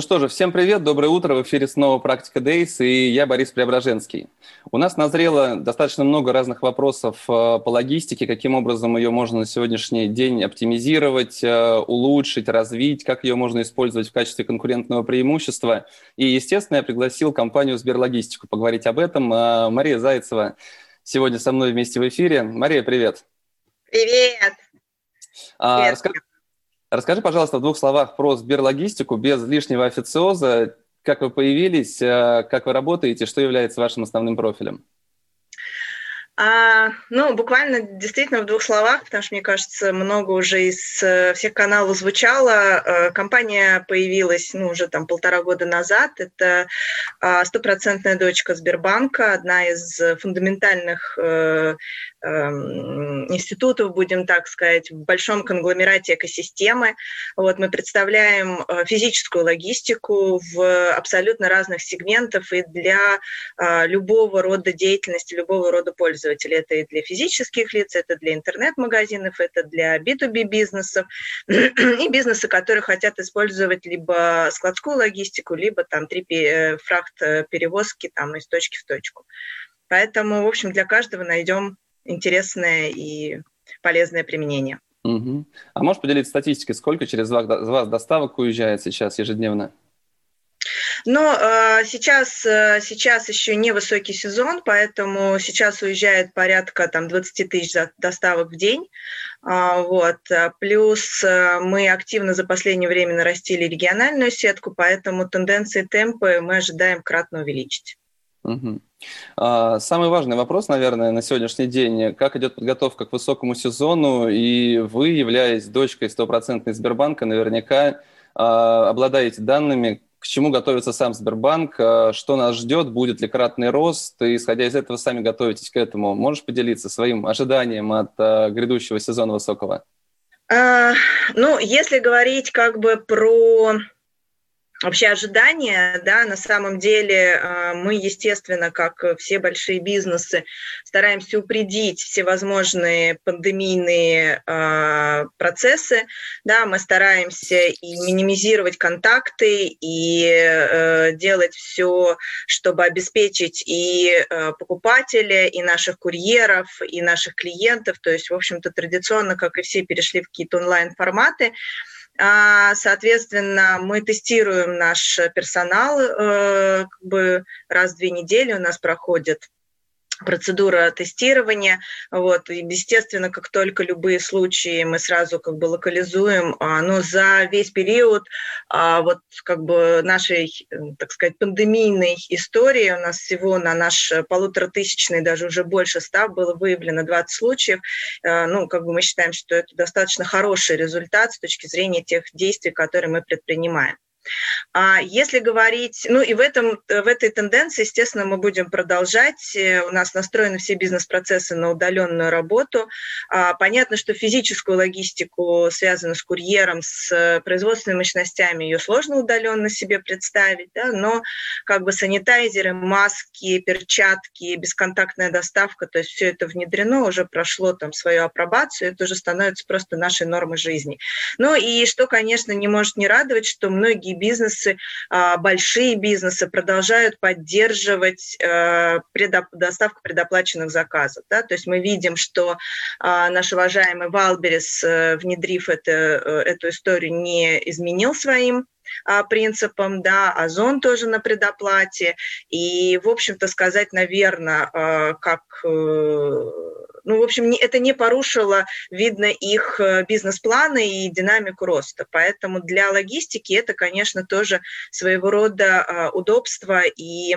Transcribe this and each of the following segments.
Ну что же, всем привет, доброе утро, в эфире снова «Практика Days» и я Борис Преображенский. У нас назрело достаточно много разных вопросов э, по логистике, каким образом ее можно на сегодняшний день оптимизировать, э, улучшить, развить, как ее можно использовать в качестве конкурентного преимущества. И, естественно, я пригласил компанию «Сберлогистику» поговорить об этом. Э, Мария Зайцева сегодня со мной вместе в эфире. Мария, привет. Привет. А, привет. Расскажи, Расскажи, пожалуйста, в двух словах про Сберлогистику, без лишнего официоза. Как вы появились, э, как вы работаете, что является вашим основным профилем? А, ну, буквально действительно в двух словах, потому что, мне кажется, много уже из э, всех каналов звучало. Э, компания появилась, ну, уже там полтора года назад. Это а, стопроцентная дочка Сбербанка, одна из фундаментальных институтов, будем так сказать, в большом конгломерате экосистемы. Вот мы представляем э, физическую логистику в абсолютно разных сегментах и для э, любого рода деятельности, любого рода пользователей. Это и для физических лиц, это для интернет-магазинов, это для B2B бизнесов и бизнесы, которые хотят использовать либо складскую логистику, либо там 3 э, фрахт перевозки там из точки в точку. Поэтому, в общем, для каждого найдем интересное и полезное применение. Угу. А можешь поделиться статистикой, сколько через вас доставок уезжает сейчас ежедневно? Но э, сейчас, э, сейчас еще не высокий сезон, поэтому сейчас уезжает порядка там, 20 тысяч доставок в день. Э, вот. Плюс э, мы активно за последнее время нарастили региональную сетку, поэтому тенденции темпы мы ожидаем кратно увеличить. Угу. Самый важный вопрос, наверное, на сегодняшний день. Как идет подготовка к высокому сезону? И вы, являясь дочкой стопроцентной Сбербанка, наверняка а, обладаете данными, к чему готовится сам Сбербанк, а, что нас ждет, будет ли кратный рост, и, исходя из этого, сами готовитесь к этому. Можешь поделиться своим ожиданием от грядущего сезона высокого? ну, если говорить как бы про вообще ожидания, да, на самом деле а, мы, естественно, как все большие бизнесы, стараемся упредить всевозможные пандемийные э, процессы, да, мы стараемся и минимизировать контакты, и э, делать все, чтобы обеспечить и э, покупателя, и наших курьеров, и наших клиентов, то есть, в общем-то, традиционно, как и все, перешли в какие-то онлайн-форматы, а, соответственно, мы тестируем наш персонал э, как бы раз в две недели у нас проходит процедура тестирования. Вот. И, естественно, как только любые случаи мы сразу как бы локализуем, а, но за весь период а, вот как бы нашей, так сказать, пандемийной истории у нас всего на наш полуторатысячный, даже уже больше ста было выявлено 20 случаев. А, ну, как бы мы считаем, что это достаточно хороший результат с точки зрения тех действий, которые мы предпринимаем. А если говорить, ну и в, этом, в этой тенденции, естественно, мы будем продолжать. Э, у нас настроены все бизнес-процессы на удаленную работу. А, понятно, что физическую логистику, связанную с курьером, с производственными мощностями, ее сложно удаленно себе представить, да, но как бы санитайзеры, маски, перчатки, бесконтактная доставка, то есть все это внедрено, уже прошло там свою апробацию, это уже становится просто нашей нормой жизни. Ну и что, конечно, не может не радовать, что многие бизнесы, а, большие бизнесы продолжают поддерживать э, доставку предоплаченных заказов. Да? То есть мы видим, что а, наш уважаемый Wildberries, э, внедрив это, э, эту историю, не изменил своим а, принципам, да, Озон тоже на предоплате, и, в общем-то, сказать, наверное, как ну, в общем, это не порушило, видно, их э, бизнес-планы и динамику роста. Поэтому для логистики это, конечно, тоже своего рода а, удобство и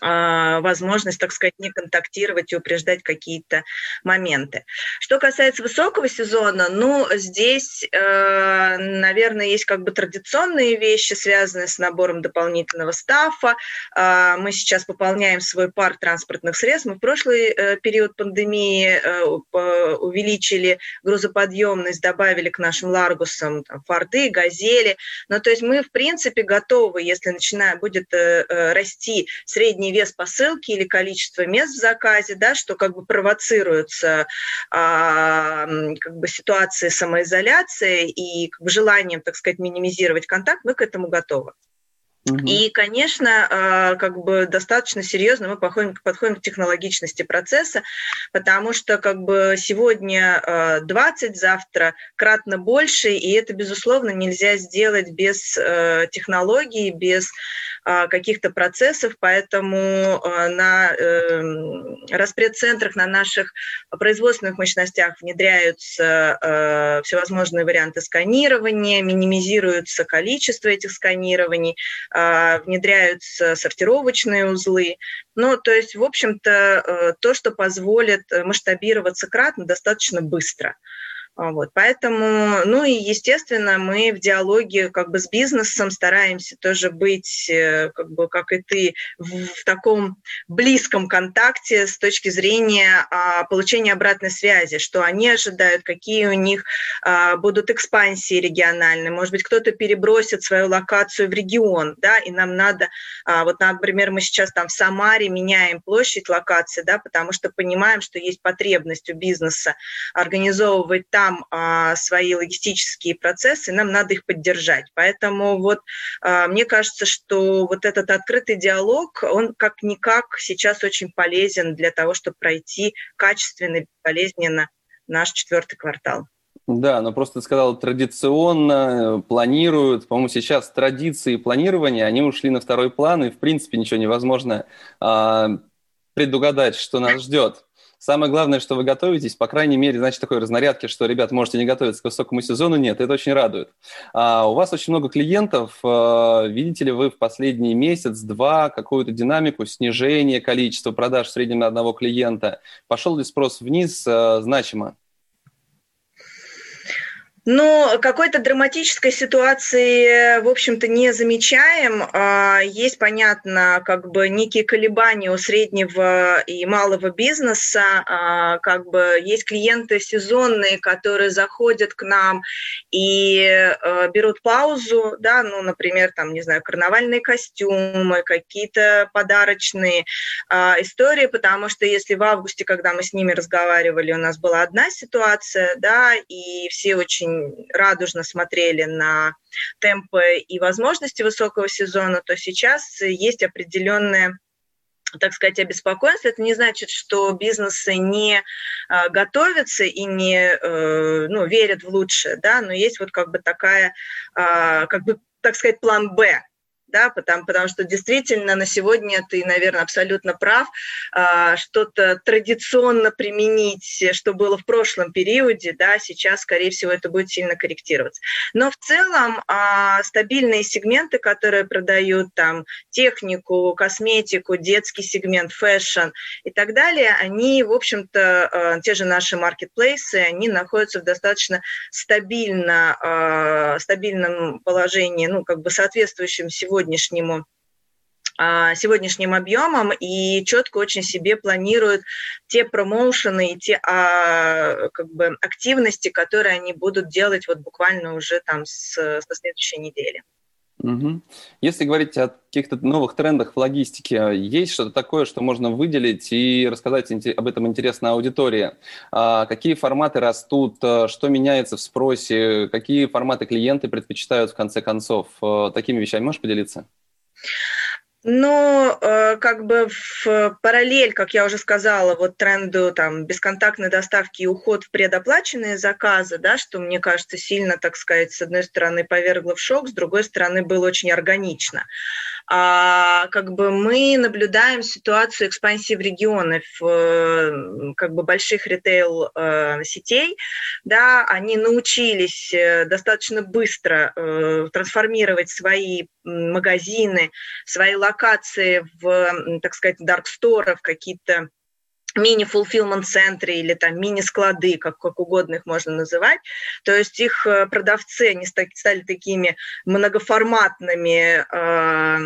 возможность, так сказать, не контактировать и упреждать какие-то моменты. Что касается высокого сезона, ну, здесь, э, наверное, есть как бы традиционные вещи, связанные с набором дополнительного стафа. А, мы сейчас пополняем свой парк транспортных средств. Мы в прошлый э, период пандемии э, увеличили грузоподъемность, добавили к нашим ларгусам там, форды, газели. Ну, то есть мы, в принципе, готовы, если начиная, будет расти средний вес посылки или количество мест в заказе, да, что как бы провоцируется а, как бы ситуацией самоизоляции и как бы желанием, так сказать, минимизировать контакт, мы к этому готовы. И, конечно, а, как бы достаточно серьезно мы подходим, подходим к технологичности процесса, потому что как бы сегодня 20, а, завтра кратно больше, и это, безусловно, нельзя сделать без э, технологий, без а, каких-то процессов, поэтому на эм, распредцентрах, на наших производственных мощностях внедряются э, всевозможные варианты сканирования, минимизируется количество этих сканирований, внедряются сортировочные узлы. Ну, то есть, в общем-то, э, то, что позволит масштабироваться кратно достаточно быстро. А, вот, поэтому, ну и, естественно, мы в диалоге как бы с бизнесом стараемся тоже быть, э, как бы, как и ты, в, в таком близком контакте с точки зрения а, получения обратной связи, что они ожидают, какие у них а, будут экспансии региональные, может быть, кто-то перебросит свою локацию в регион, да, и нам надо, а, вот, например, мы сейчас там в Самаре меняем площадь локации, да, потому что понимаем, что есть потребность у бизнеса организовывать там там а, свои логистические процессы, нам надо их поддержать. Поэтому вот а, мне кажется, что вот этот открытый диалог, он как-никак сейчас очень полезен для того, чтобы пройти качественно, болезненно наш четвертый квартал. Да, но просто ты сказал, традиционно э, планируют. По-моему, сейчас традиции планирования, они ушли на второй план, и в принципе ничего невозможно а, предугадать, что нас ждет. Самое главное, что вы готовитесь, по крайней мере, значит, такой разнарядки, что, ребят, можете не готовиться к высокому сезону, нет, это очень радует. А, у вас очень много клиентов. А, видите ли вы в последний месяц-два какую-то динамику снижения количества продаж в среднем на одного клиента? Пошел ли спрос вниз а, значимо? Но какой-то драматической ситуации, в общем-то, не замечаем. А, есть, понятно, как бы некие колебания у среднего и малого бизнеса. А, как бы есть клиенты сезонные, которые заходят к нам и а, берут паузу, да, ну, например, там, не знаю, карнавальные костюмы, какие-то подарочные истории, потому что если в августе, когда мы с ними разговаривали, у нас была одна ситуация, да, и все очень радужно смотрели на темпы и возможности высокого сезона, то сейчас есть определенная так сказать, обеспокоенность. Это не значит, что бизнесы не а, готовятся и не э, ну, верят в лучшее, да, но есть вот как бы такая, а, как бы, так сказать, план «Б», да, потому, потому что действительно на сегодня ты, наверное, абсолютно прав, а, что-то традиционно применить, что было в прошлом периоде, да, сейчас, скорее всего, это будет сильно корректироваться. Но в целом а, стабильные сегменты, которые продают там технику, косметику, детский сегмент, fashion и так далее, они, в общем-то, а, те же наши маркетплейсы, они находятся в достаточно стабильно, стабильном положении, ну, как бы соответствующем сегодня сегодняшнему а, сегодняшним объемом и четко очень себе планируют те промоушены и те а, как бы активности, которые они будут делать вот буквально уже там с, со следующей недели. Угу. Если говорить о каких-то новых трендах в логистике, есть что-то такое, что можно выделить и рассказать об этом интересной аудитории? А какие форматы растут, что меняется в спросе, какие форматы клиенты предпочитают в конце концов? Такими вещами можешь поделиться? Но э, как бы в параллель, как я уже сказала, вот тренду там бесконтактной доставки и уход в предоплаченные заказы, да, что мне кажется сильно, так сказать, с одной стороны повергло в шок, с другой стороны было очень органично. А, как бы мы наблюдаем ситуацию экспансии в регионы, в э, как бы больших ритейл-сетей, да, они научились э, достаточно быстро э, трансформировать свои магазины, свои локации в, так сказать, дарк-сторы, в какие-то мини-фулфилмент центры или там мини-склады, как, как угодно их можно называть. То есть их э, продавцы, они стали такими многоформатными э,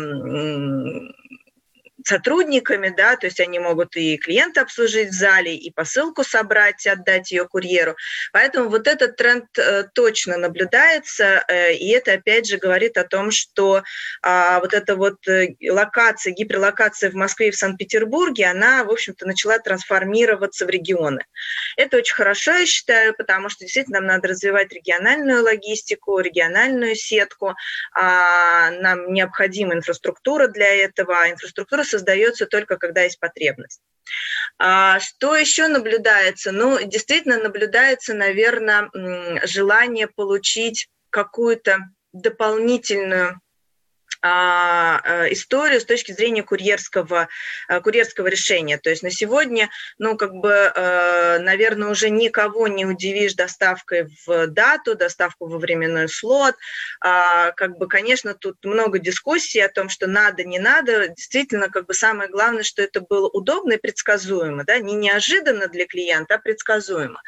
сотрудниками, да, то есть они могут и клиента обслужить в зале, и посылку собрать, отдать ее курьеру. Поэтому вот этот тренд э, точно наблюдается, э, и это опять же говорит о том, что а, вот эта вот э, локация, гиперлокация в Москве и в Санкт-Петербурге, она, в общем-то, начала трансформироваться в регионы. Это очень хорошо, я считаю, потому что действительно нам надо развивать региональную логистику, региональную сетку, а, нам необходима инфраструктура для этого, а инфраструктура создается только когда есть потребность. А что еще наблюдается? Ну, действительно наблюдается, наверное, желание получить какую-то дополнительную историю с точки зрения курьерского, э, курьерского решения. То есть на сегодня, ну, как бы, э, наверное, уже никого не удивишь доставкой в дату, доставку во временной слот. А, как бы, конечно, тут много дискуссий о том, что надо, не надо. Действительно, как бы самое главное, что это было удобно и предсказуемо, да, не неожиданно для клиента, а предсказуемо.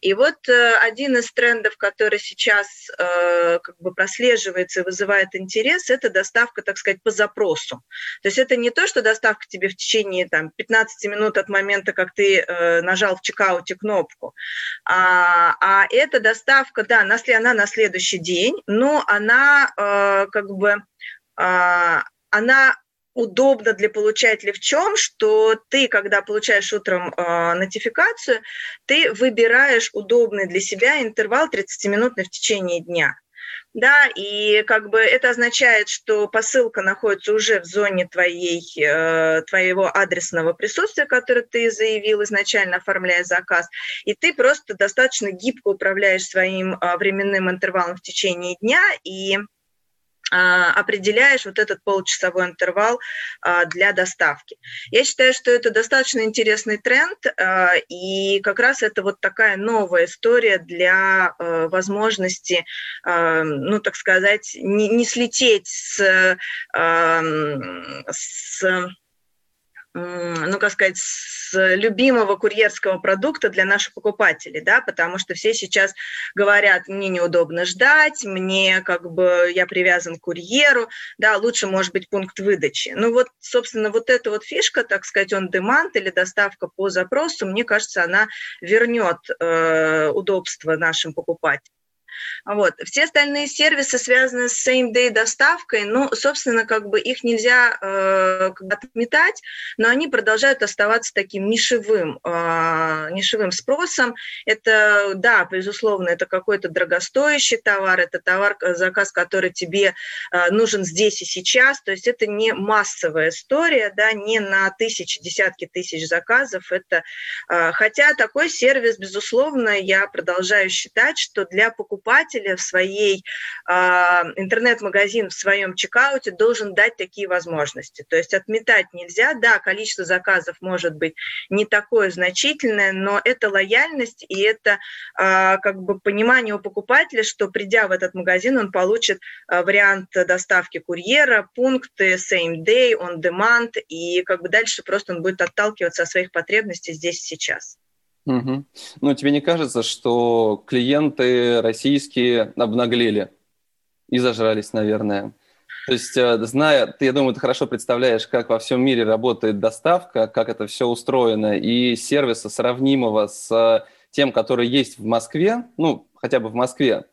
И вот один из трендов, который сейчас как бы прослеживается и вызывает интерес, это доставка доставка, так сказать, по запросу. То есть это не то, что доставка тебе в течение там, 15 минут от момента, как ты э, нажал в чекауте кнопку, а, а это доставка, да, она на следующий день, но она э, как бы, э, она удобно для получателя в чем, что ты, когда получаешь утром э, нотификацию, ты выбираешь удобный для себя интервал 30-минутный в течение дня да, и как бы это означает, что посылка находится уже в зоне твоей, э, твоего адресного присутствия, который ты заявил изначально, оформляя заказ, и ты просто достаточно гибко управляешь своим э, временным интервалом в течение дня, и а, определяешь вот этот получасовой интервал а, для доставки. Я считаю, что это достаточно интересный тренд, а, и как раз это вот такая новая история для возможности, ну, так сказать, не, не слететь с, с ну, как сказать, с любимого курьерского продукта для наших покупателей, да, потому что все сейчас говорят, мне неудобно ждать, мне как бы я привязан к курьеру, да, лучше может быть пункт выдачи. Ну вот, собственно, вот эта вот фишка, так сказать, он demand или доставка по запросу, мне кажется, она вернет э, удобство нашим покупателям. Вот. Все остальные сервисы, связанные с same-day доставкой, ну, собственно, как бы их нельзя э, отметать, но они продолжают оставаться таким нишевым, э, нишевым спросом. Это, да, безусловно, это какой-то дорогостоящий товар, это товар, э, заказ, который тебе э, нужен здесь и сейчас, то есть это не массовая история, да, не на тысячи, десятки тысяч заказов, это, э, хотя такой сервис, безусловно, я продолжаю считать, что для покупателя покупателя в своей э, интернет-магазин в своем чекауте должен дать такие возможности. То есть отметать нельзя. Да, количество заказов может быть не такое значительное, но это лояльность и это э, как бы понимание у покупателя, что придя в этот магазин, он получит э, вариант доставки курьера, пункты, same day, on demand, и как бы дальше просто он будет отталкиваться от своих потребностей здесь и сейчас. Угу. Ну, тебе не кажется, что клиенты российские обнаглели и зажрались, наверное? То есть, э, зная, ты, я думаю, ты хорошо представляешь, как во всем мире работает доставка, как это все устроено, и сервиса сравнимого с тем, который есть в Москве, ну, хотя бы в Москве,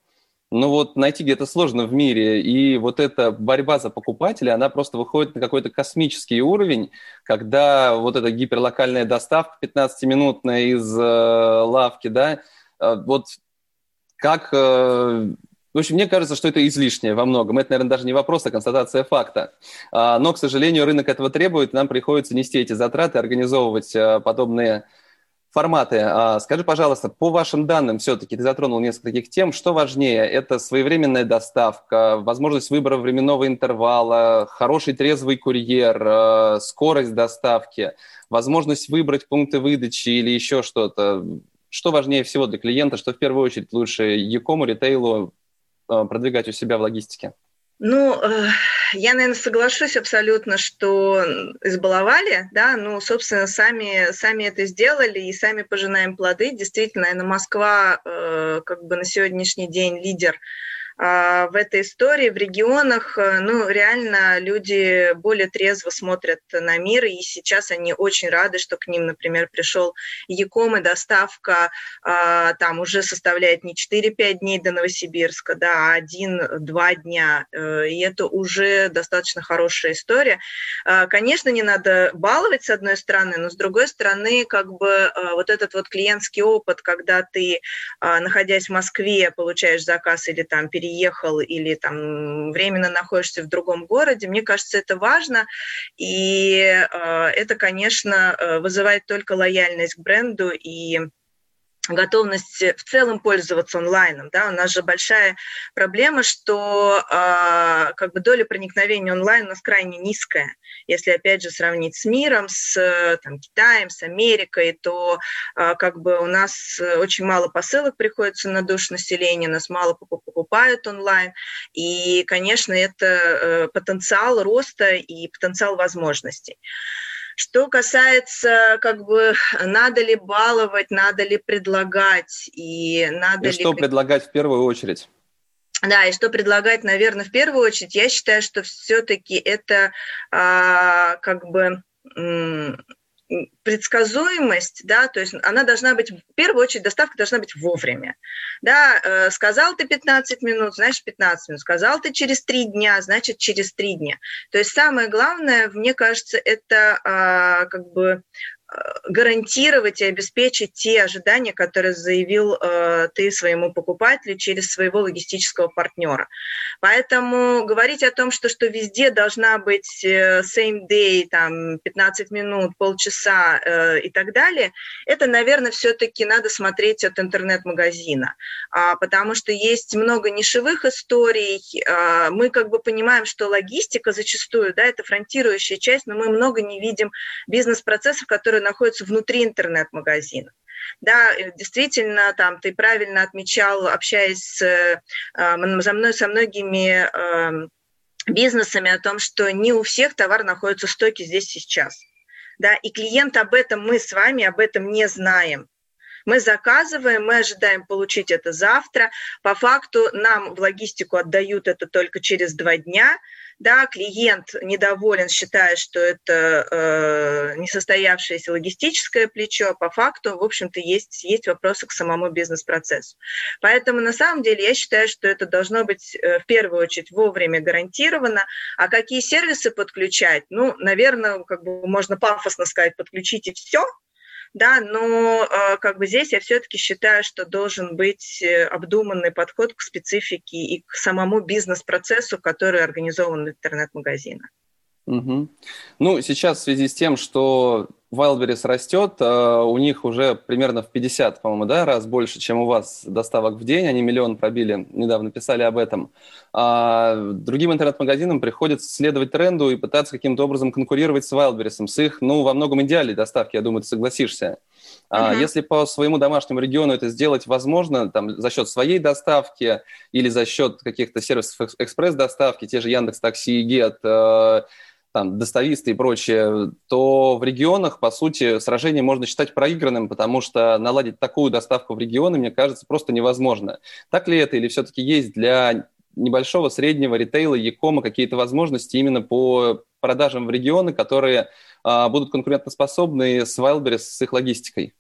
ну вот найти где-то сложно в мире, и вот эта борьба за покупателя, она просто выходит на какой-то космический уровень, когда вот эта гиперлокальная доставка 15-минутная из э, лавки, да, э, вот как... Э, в общем, мне кажется, что это излишнее во многом. Это, наверное, даже не вопрос, а констатация факта. А, но, к сожалению, рынок этого требует, нам приходится нести эти затраты, организовывать э, подобные форматы. А, скажи, пожалуйста, по вашим данным, все-таки ты затронул несколько таких тем, что важнее? Это своевременная доставка, возможность выбора временного интервала, хороший трезвый курьер, а, скорость доставки, возможность выбрать пункты выдачи или еще что-то. Что важнее всего для клиента, что в первую очередь лучше Якому, ритейлу а, продвигать у себя в логистике? Ну, э, я, наверное, соглашусь абсолютно, что избаловали, да, ну, собственно, сами, сами это сделали и сами пожинаем плоды. Действительно, наверное, Москва э, как бы на сегодняшний день лидер в этой истории, в регионах, э, ну, реально люди более трезво смотрят на мир, и сейчас они очень рады, что к ним, например, пришел Яком, и доставка а, там уже составляет не 4-5 дней до Новосибирска, да, а 1-2 дня, э, и это уже достаточно хорошая история. А, конечно, не надо баловать, с одной стороны, но с другой стороны, как бы вот этот вот клиентский опыт, когда ты, находясь в Москве, получаешь заказ или там переезжаешь переехал или там временно находишься в другом городе, мне кажется, это важно, и э, это, конечно, э, вызывает только лояльность к бренду и готовность в целом пользоваться онлайном. Да? У нас же большая проблема, что э, как бы доля проникновения онлайн у нас крайне низкая. Если, опять же, сравнить с миром, с там, Китаем, с Америкой, то э, как бы у нас очень мало посылок приходится на душу населения, нас мало покупают онлайн. И, конечно, это э, потенциал роста и потенциал возможностей. Что касается, как бы, надо ли баловать, надо ли предлагать и надо и ли... что предлагать в первую очередь? Да, и что предлагать, наверное, в первую очередь, я считаю, что все-таки это а, как бы предсказуемость, да, то есть она должна быть, в первую очередь, доставка должна быть вовремя. Да, э, сказал ты 15 минут, значит 15 минут. Сказал ты через 3 дня, значит через 3 дня. То есть самое главное, мне кажется, это а, как бы гарантировать и обеспечить те ожидания, которые заявил э, ты своему покупателю через своего логистического партнера. Поэтому говорить о том, что, что везде должна быть э, same day, там, 15 минут, полчаса э, и так далее, это, наверное, все-таки надо смотреть от интернет-магазина, а, потому что есть много нишевых историй. А, мы как бы понимаем, что логистика зачастую, да, это фронтирующая часть, но мы много не видим бизнес-процессов, которые которые находятся внутри интернет-магазина. Да, э, действительно, там ты правильно отмечал, общаясь с, э, за мной со многими эм, бизнесами о том, что не у всех товар находится в стоке здесь сейчас. Да, и клиент об этом, мы с вами об этом не знаем. Мы заказываем, мы ожидаем получить это завтра. По факту нам в логистику отдают это только через два дня. Да, клиент недоволен, считая, что это э, несостоявшееся логистическое плечо. По факту, в общем-то, есть, есть вопросы к самому бизнес-процессу. Поэтому, на самом деле, я считаю, что это должно быть э, в первую очередь вовремя гарантировано. А какие сервисы подключать? Ну, наверное, как бы можно пафосно сказать, подключите все – да, но э, как бы здесь я все-таки считаю, что должен быть э, обдуманный подход к специфике и к самому бизнес-процессу, который организован в интернет-магазинах. Угу. Ну, сейчас в связи с тем, что Wildberries растет, э, у них уже примерно в 50, по-моему, да, раз больше, чем у вас доставок в день, они миллион пробили, недавно писали об этом. А другим интернет-магазинам приходится следовать тренду и пытаться каким-то образом конкурировать с Wildberries, с их, ну, во многом идеале доставки, я думаю, ты согласишься. Uh-huh. Если по своему домашнему региону это сделать возможно, там, за счет своей доставки или за счет каких-то сервисов экспресс-доставки, те же Яндекс Такси и Гет, э, там, достависты и прочее, то в регионах, по сути, сражение можно считать проигранным, потому что наладить такую доставку в регионы, мне кажется, просто невозможно. Так ли это, или все-таки есть для небольшого, среднего ритейла, e-com а какие-то возможности именно по продажам в регионы, которые а, будут конкурентоспособны с Wildberries, с их логистикой?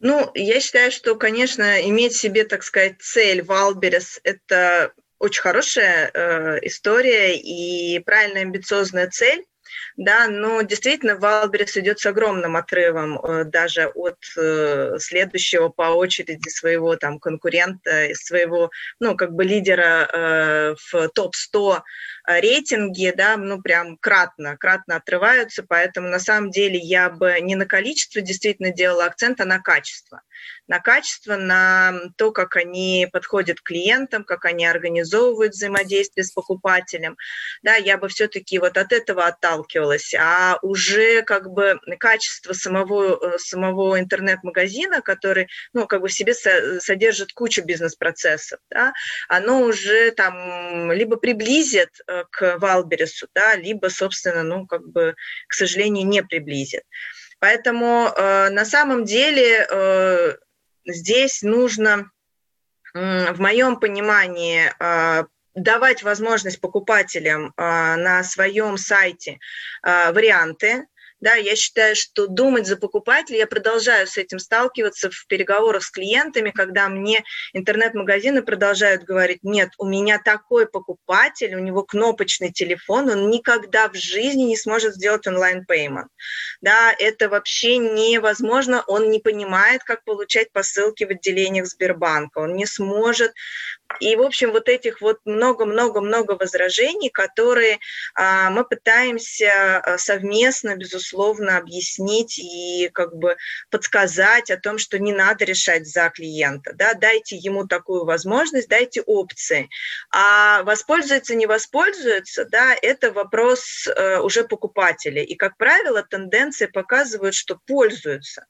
Ну, я считаю, что, конечно, иметь себе, так сказать, цель Wildberries – это очень хорошая э, история и правильная амбициозная цель. Да, но действительно Wildberries идет с огромным отрывом э, даже от э, следующего по очереди своего там конкурента, своего, ну, как бы лидера э, в топ-100 рейтинги, да, ну, прям кратно, кратно отрываются, поэтому на самом деле я бы не на количество действительно делала акцент, а на качество на качество, на то, как они подходят к клиентам, как они организовывают взаимодействие с покупателем. Да, я бы все-таки вот от этого отталкивалась. А уже как бы качество самого, э, самого интернет-магазина, который, ну, как бы в себе содержит кучу бизнес-процессов, да, оно уже там либо приблизит э, к Валбересу, да, либо, собственно, ну, как бы, к сожалению, не приблизит. Поэтому э, на самом деле э, здесь нужно, э, в моем понимании, э, давать возможность покупателям э, на своем сайте э, варианты, да, я считаю, что думать за покупателя, я продолжаю с этим сталкиваться в переговорах с клиентами, когда мне интернет-магазины продолжают говорить, нет, у меня такой покупатель, у него кнопочный телефон, он никогда в жизни не сможет сделать онлайн-пеймент. Да, это вообще невозможно, он не понимает, как получать посылки в отделениях Сбербанка, он не сможет и, в общем, вот этих вот много-много-много возражений, которые а, мы пытаемся а, совместно, безусловно, объяснить и как бы подсказать о том, что не надо решать за клиента. Да? Дайте ему такую возможность, дайте опции. А воспользуется, не воспользуется, да, это вопрос а, уже покупателя. И, как правило, тенденции показывают, что пользуются.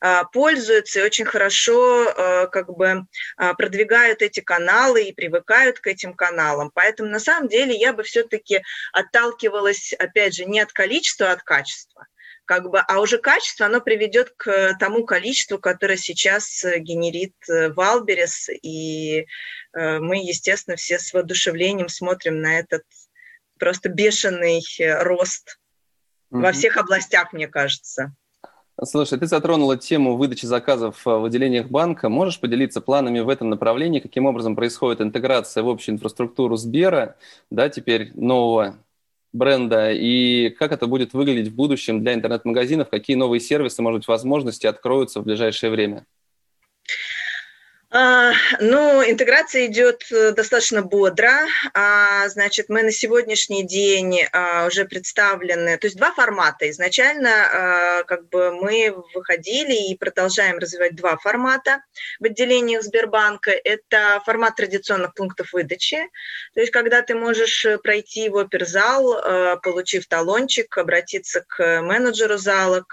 А, пользуются и очень хорошо а, как бы а, продвигают эти каналы, каналы и привыкают к этим каналам. Поэтому на самом деле я бы все-таки отталкивалась, опять же, не от количества, а от качества. Как бы, а уже качество, оно приведет к тому количеству, которое сейчас генерит Wildberries, и э, мы, естественно, все с воодушевлением смотрим на этот просто бешеный рост mm-hmm. во всех областях, мне кажется. Слушай, ты затронула тему выдачи заказов э, в отделениях банка. Можешь поделиться планами в этом направлении, каким образом происходит интеграция в общую инфраструктуру Сбера, да, теперь нового бренда, и как это будет выглядеть в будущем для интернет-магазинов, какие новые сервисы, может быть, возможности откроются в ближайшее время? А, ну, интеграция идет э, достаточно бодро. А, значит, мы на сегодняшний день а, уже представлены, то есть два формата. Изначально как бы мы выходили и продолжаем развивать два формата в отделениях Сбербанка. Это формат традиционных пунктов выдачи, то есть когда ты можешь пройти в оперзал, получив талончик, обратиться к менеджеру зала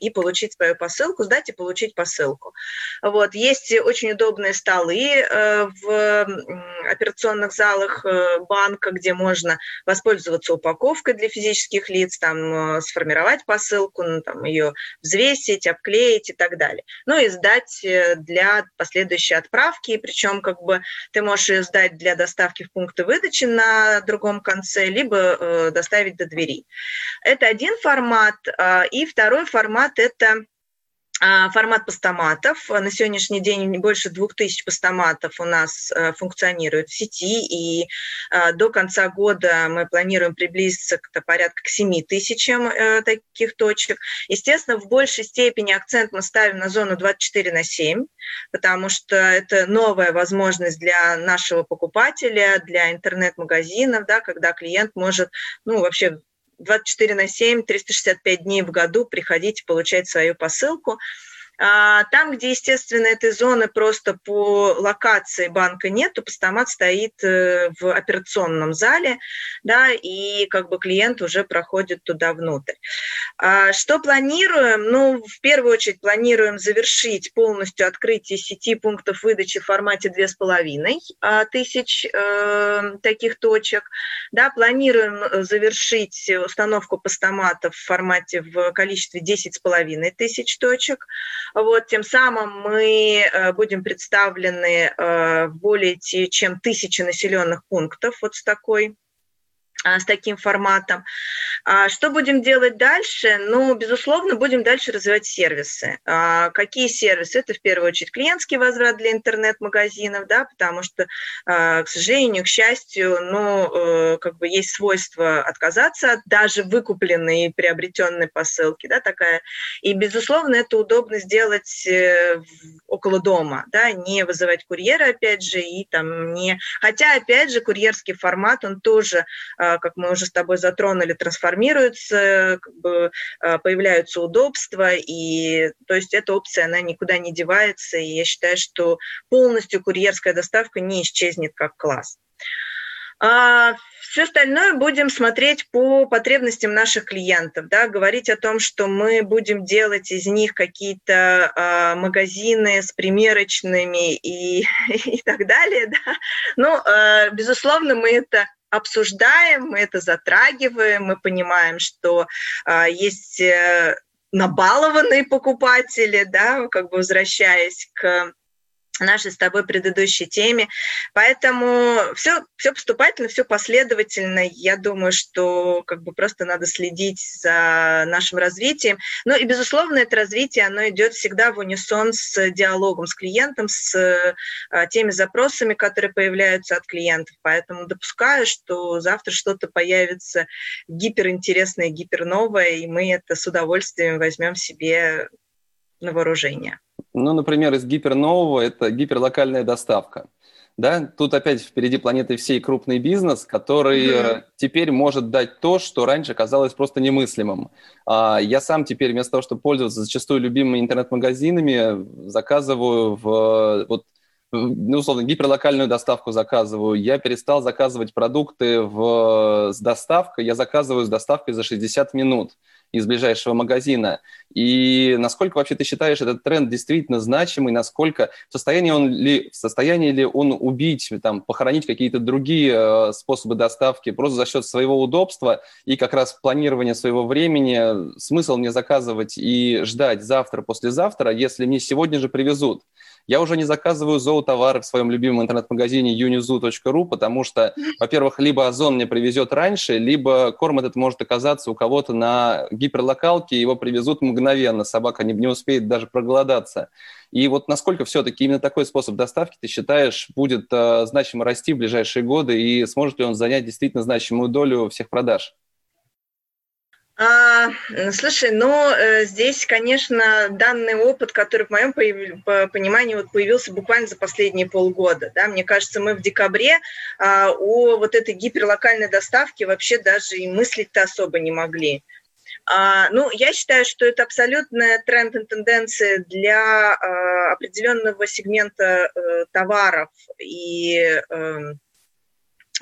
и получить свою посылку, сдать и получить посылку. Вот. Есть очень удобные удобные столы э, в операционных залах э, банка, где можно воспользоваться упаковкой для физических лиц, там, э, сформировать посылку, ну, там, ее взвесить, обклеить и так далее. Ну и сдать для последующей отправки, причем как бы ты можешь ее сдать для доставки в пункты выдачи на другом конце, либо доставить до двери. Это один формат. И второй формат – это а, формат постаматов. На сегодняшний день больше двух тысяч постаматов у нас э, функционирует в сети, и а, до конца года мы планируем приблизиться к порядка к 7 тысячам э, таких точек. Естественно, в большей степени акцент мы ставим на зону 24 на 7, потому что это новая возможность для нашего покупателя, для интернет-магазинов, да, когда клиент может ну, вообще 24 на 7, 365 дней в году приходить получать свою посылку. А, там, где, естественно, этой зоны просто по локации банка нет, то постамат стоит э, в операционном зале, да, и как бы клиент уже проходит туда внутрь. А, что планируем? Ну, в первую очередь планируем завершить полностью открытие сети пунктов выдачи в формате 2,5 а, тысяч э, таких точек. Да, планируем э, завершить установку постаматов в формате в количестве 10,5 тысяч точек. Вот, тем самым мы э, будем представлены э, в более чем тысячи населенных пунктов вот с такой с таким форматом. А, что будем делать дальше? Ну, безусловно, будем дальше развивать сервисы. А, какие сервисы? Это в первую очередь клиентский возврат для интернет-магазинов, да, потому что, к сожалению, к счастью, ну, э, как бы есть свойство отказаться от даже выкупленной и приобретенной посылки, да, такая. И, безусловно, это удобно сделать э, около дома, да, не вызывать курьера, опять же, и там не... Хотя, опять же, курьерский формат, он тоже как мы уже с тобой затронули, трансформируются, как бы появляются удобства, и то есть эта опция, она никуда не девается, и я считаю, что полностью курьерская доставка не исчезнет как класс. А все остальное будем смотреть по потребностям наших клиентов, да, говорить о том, что мы будем делать из них какие-то а, магазины с примерочными и, и так далее, да. Ну, а, безусловно, мы это обсуждаем, мы это затрагиваем, мы понимаем, что а, есть э, набалованные покупатели, да, как бы возвращаясь к нашей с тобой предыдущей теме. Поэтому все, все поступательно, все последовательно. Я думаю, что как бы просто надо следить за нашим развитием. Ну и, безусловно, это развитие, оно идет всегда в унисон с диалогом с клиентом, с а, теми запросами, которые появляются от клиентов. Поэтому допускаю, что завтра что-то появится гиперинтересное, гиперновое, и мы это с удовольствием возьмем себе на вооружение. Ну, например, из гипернового это гиперлокальная доставка. Да, тут опять впереди планеты всей крупный бизнес, который mm-hmm. теперь может дать то, что раньше казалось просто немыслимым. А я сам теперь вместо того, чтобы пользоваться зачастую любимыми интернет-магазинами, заказываю в вот ну, условно, гиперлокальную доставку заказываю. Я перестал заказывать продукты в, с доставкой. Я заказываю с доставкой за 60 минут из ближайшего магазина. И насколько вообще ты считаешь этот тренд действительно значимый, насколько в состоянии, он ли, в состоянии ли он убить, там, похоронить какие-то другие э, способы доставки просто за счет своего удобства и как раз планирования своего времени, смысл мне заказывать и ждать завтра, послезавтра, если мне сегодня же привезут. Я уже не заказываю зоотовары в своем любимом интернет-магазине unizu.ru, потому что, во-первых, либо Озон мне привезет раньше, либо корм этот может оказаться у кого-то на гиперлокалке, его привезут мгновенно, собака не, не успеет даже проголодаться. И вот насколько все-таки именно такой способ доставки, ты считаешь, будет э, значимо расти в ближайшие годы, и сможет ли он занять действительно значимую долю всех продаж? А, слушай, ну здесь, конечно, данный опыт, который в моем понимании вот появился буквально за последние полгода. Да? Мне кажется, мы в декабре а, о вот этой гиперлокальной доставке вообще даже и мыслить-то особо не могли. А, ну, я считаю, что это абсолютная тренд и тенденция для а, определенного сегмента а, товаров и а,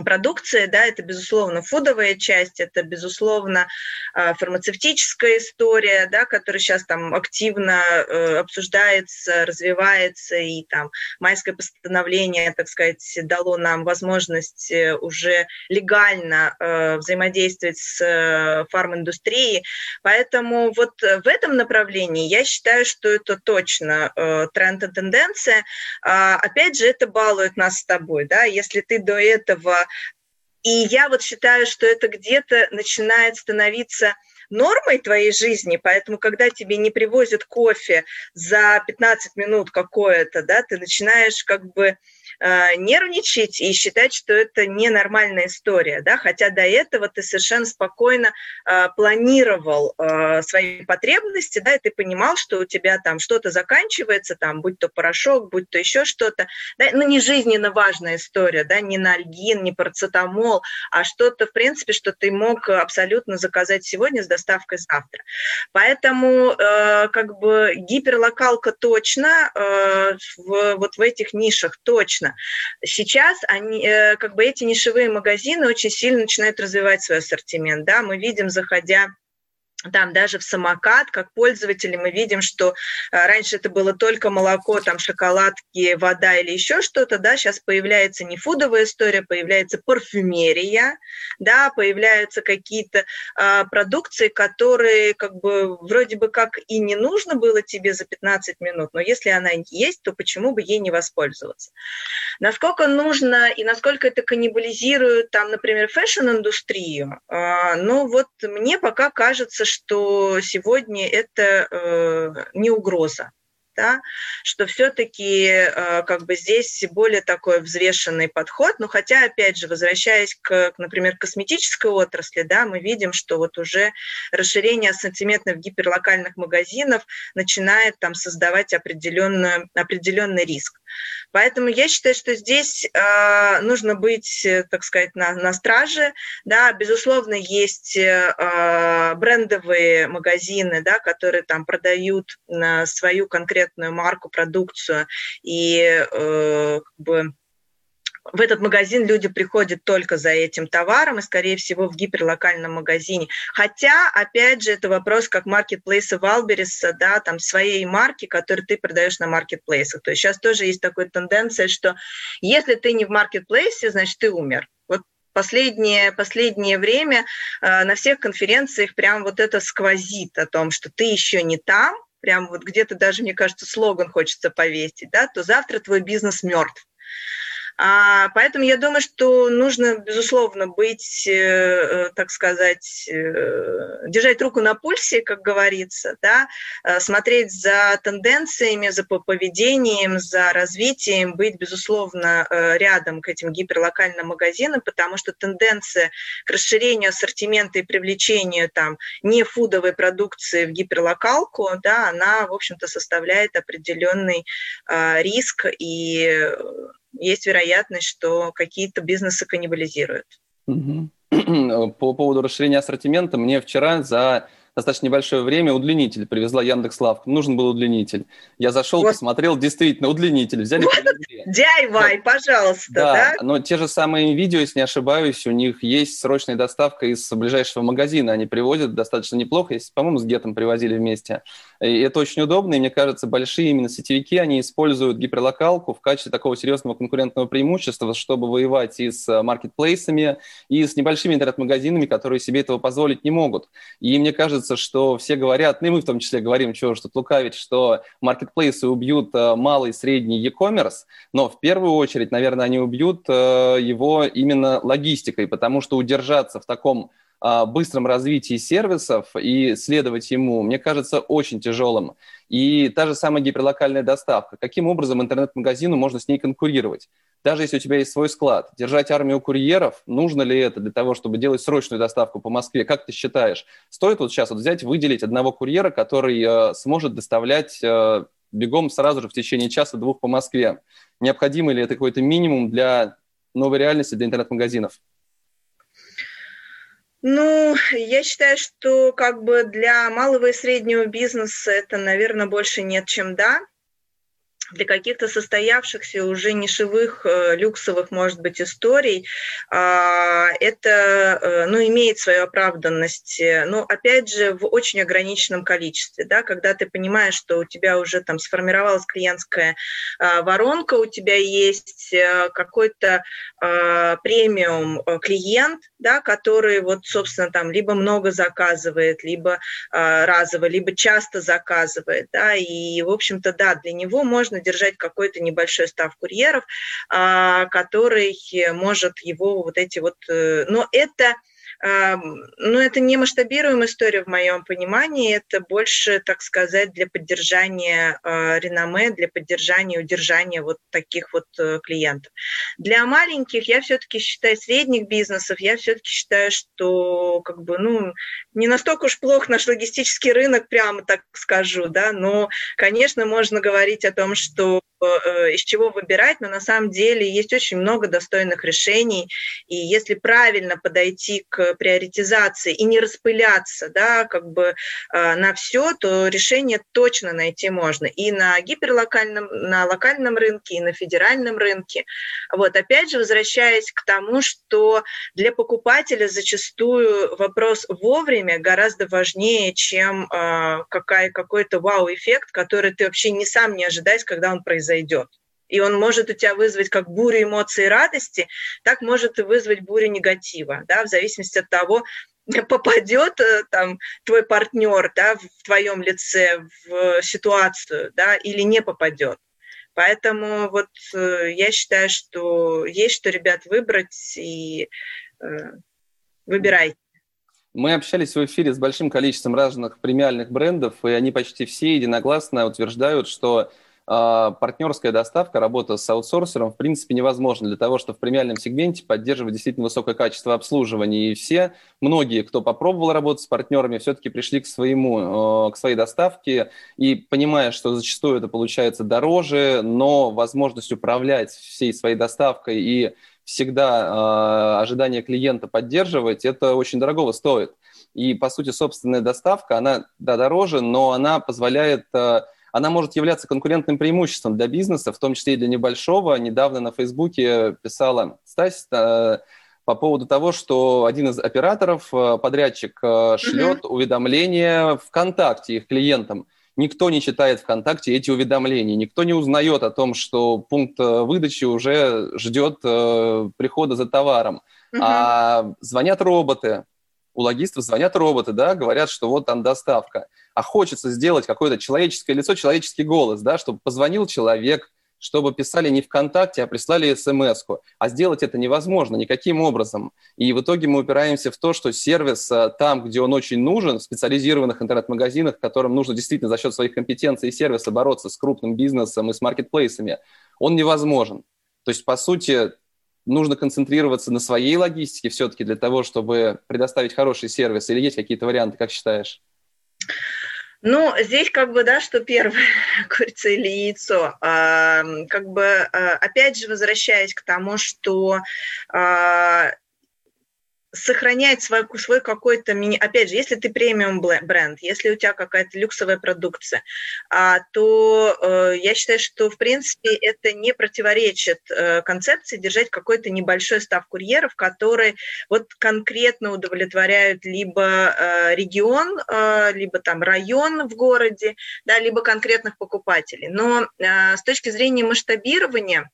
продукции, да, это, безусловно, фудовая часть, это, безусловно, а, фармацевтическая история, да, которая сейчас там активно э, обсуждается, развивается, и там майское постановление, так сказать, дало нам возможность э, уже легально э, взаимодействовать с фарминдустрией, поэтому вот в этом направлении я считаю, что это точно тренд и тенденция. А, опять же, это балует нас с тобой, да, если ты до этого и я вот считаю, что это где-то начинает становиться нормой твоей жизни, поэтому, когда тебе не привозят кофе за 15 минут какое-то, да, ты начинаешь как бы нервничать и считать, что это ненормальная история, да, хотя до этого ты совершенно спокойно э, планировал э, свои потребности, да, и ты понимал, что у тебя там что-то заканчивается, там, будь то порошок, будь то еще что-то, да, ну, не жизненно важная история, да, не нальгин, не парацетамол, а что-то, в принципе, что ты мог абсолютно заказать сегодня с доставкой завтра. Поэтому, э, как бы, гиперлокалка точно, э, в, вот в этих нишах точно, конечно. Сейчас они, э, как бы эти нишевые магазины очень сильно начинают развивать свой ассортимент. Да? Мы видим, заходя там даже в самокат, как пользователи, мы видим, что а, раньше это было только молоко, там шоколадки, вода или еще что-то, да, сейчас появляется не food овая история, появляется парфюмерия, да, появляются какие-то а, продукции, которые как бы вроде бы как и не нужно было тебе за 15 минут, но если она есть, то почему бы ей не воспользоваться? Насколько нужно и насколько это каннибализирует там, например, fashion-индустрию, а, ну вот мне пока кажется, что сегодня это э, не угроза. Да, что все-таки э, как бы здесь более такой взвешенный подход, но хотя, опять же, возвращаясь к, например, косметической отрасли, да, мы видим, что вот уже расширение ассортиментных гиперлокальных магазинов начинает там создавать определенный, определенный риск. Поэтому я считаю, что здесь э, нужно быть, так сказать, на, на страже, да, безусловно, есть э, брендовые магазины, да, которые там продают на свою конкретную конкретную марку, продукцию, и э, как бы в этот магазин люди приходят только за этим товаром и, скорее всего, в гиперлокальном магазине. Хотя, опять же, это вопрос как маркетплейса Валбериса, да, там своей марки, которую ты продаешь на маркетплейсах. То есть сейчас тоже есть такая тенденция, что если ты не в маркетплейсе, значит, ты умер. Вот последнее, последнее время э, на всех конференциях прям вот это сквозит о том, что ты еще не там, прям вот где-то даже, мне кажется, слоган хочется повесить, да, то завтра твой бизнес мертв. А, поэтому я думаю, что нужно, безусловно, быть, э, э, так сказать, э, держать руку на пульсе, как говорится, да, смотреть за тенденциями, за поведением, за развитием, быть, безусловно, рядом к этим гиперлокальным магазинам, потому что тенденция к расширению ассортимента и привлечению там нефудовой продукции в гиперлокалку, да, она, в общем-то, составляет определенный риск и есть вероятность, что какие-то бизнесы каннибализируют. По поводу расширения ассортимента, мне вчера за достаточно небольшое время удлинитель привезла Яндекс.Лавка. Нужен был удлинитель. Я зашел, вот. посмотрел, действительно, удлинитель. Взяли вот. DIY, пожалуйста, да, да? но те же самые видео, если не ошибаюсь, у них есть срочная доставка из ближайшего магазина. Они привозят достаточно неплохо. Если, по-моему, с Гетом привозили вместе. И это очень удобно, и мне кажется, большие именно сетевики, они используют гиперлокалку в качестве такого серьезного конкурентного преимущества, чтобы воевать и с маркетплейсами, и с небольшими интернет-магазинами, которые себе этого позволить не могут. И мне кажется, кажется, что все говорят, ну и мы в том числе говорим, чего что лукавить, что маркетплейсы убьют э, малый и средний e-commerce, но в первую очередь, наверное, они убьют э, его именно логистикой, потому что удержаться в таком быстром развитии сервисов и следовать ему, мне кажется, очень тяжелым. И та же самая гиперлокальная доставка. Каким образом интернет-магазину можно с ней конкурировать? даже если у тебя есть свой склад, держать армию курьеров, нужно ли это для того, чтобы делать срочную доставку по Москве? Как ты считаешь, стоит вот сейчас вот взять, выделить одного курьера, который э, сможет доставлять э, бегом сразу же в течение часа-двух по Москве? Необходимо ли это какой-то минимум для новой реальности, для интернет-магазинов? Ну, я считаю, что как бы для малого и среднего бизнеса это, наверное, больше нет, чем да для каких-то состоявшихся уже нишевых, э, люксовых, может быть, историй, а, это, э, ну, имеет свою оправданность, но, опять же, в очень ограниченном количестве, да, когда ты понимаешь, что у тебя уже там сформировалась клиентская а, воронка, у тебя есть э, какой-то а, премиум клиент, да, который вот, собственно, там либо много заказывает, либо разово, либо часто заказывает, да, и, в общем-то, да, для него можно держать какой-то небольшой став курьеров, а, который может его вот эти вот... Э, но это ну, это не масштабируемая история в моем понимании, это больше, так сказать, для поддержания э, реноме, для поддержания, удержания вот таких вот э, клиентов. Для маленьких, я все-таки считаю, средних бизнесов, я все-таки считаю, что как бы, ну, не настолько уж плохо наш логистический рынок, прямо так скажу, да, но, конечно, можно говорить о том, что из чего выбирать, но на самом деле есть очень много достойных решений, и если правильно подойти к приоритизации и не распыляться, да, как бы э, на все, то решение точно найти можно и на гиперлокальном, на локальном рынке, и на федеральном рынке. Вот, опять же, возвращаясь к тому, что для покупателя зачастую вопрос вовремя гораздо важнее, чем э, какая, какой-то вау-эффект, который ты вообще не сам не ожидаешь, когда он произойдет произойдет. И он может у тебя вызвать как бурю эмоций радости, так может и вызвать бурю негатива, да, в зависимости от того, попадет э, там твой партнер да, в твоем лице в ситуацию да, или не попадет. Поэтому вот э, я считаю, что есть что, ребят, выбрать и э, выбирайте. Мы общались в эфире с большим количеством разных премиальных брендов, и они почти все единогласно утверждают, что партнерская доставка, работа с аутсорсером, в принципе, невозможна для того, чтобы в премиальном сегменте поддерживать действительно высокое качество обслуживания. И все, многие, кто попробовал работать с партнерами, все-таки пришли к, своему, к своей доставке и понимая, что зачастую это получается дороже, но возможность управлять всей своей доставкой и всегда э, ожидания клиента поддерживать, это очень дорого стоит. И, по сути, собственная доставка, она, да, дороже, но она позволяет э, она может являться конкурентным преимуществом для бизнеса, в том числе и для небольшого. Недавно на Фейсбуке писала Стась э, по поводу того, что один из операторов, э, подрядчик, э, шлет mm-hmm. уведомления ВКонтакте их клиентам. Никто не читает ВКонтакте эти уведомления, никто не узнает о том, что пункт выдачи уже ждет прихода за товаром. Mm-hmm. А звонят роботы, у логистов звонят роботы, да, говорят, что вот там доставка а хочется сделать какое-то человеческое лицо, человеческий голос, да, чтобы позвонил человек, чтобы писали не ВКонтакте, а прислали смс -ку. А сделать это невозможно никаким образом. И в итоге мы упираемся в то, что сервис э, там, где он очень нужен, в специализированных интернет-магазинах, которым нужно действительно за счет своих компетенций и сервиса бороться с крупным бизнесом и с маркетплейсами, он невозможен. То есть, по сути, нужно концентрироваться на своей логистике все-таки для того, чтобы предоставить хороший сервис? Или есть какие-то варианты, как считаешь? Ну, здесь как бы, да, что первое, курица или яйцо. А, как бы, а, опять же, возвращаясь к тому, что а, сохранять свой, свой какой-то, мини... опять же, если ты премиум бренд, если у тебя какая-то люксовая продукция, а, то э, я считаю, что, в принципе, это не противоречит э, концепции держать какой-то небольшой став курьеров, которые вот конкретно удовлетворяют либо э, регион, либо там район в городе, да, либо конкретных покупателей. Но с точки зрения масштабирования,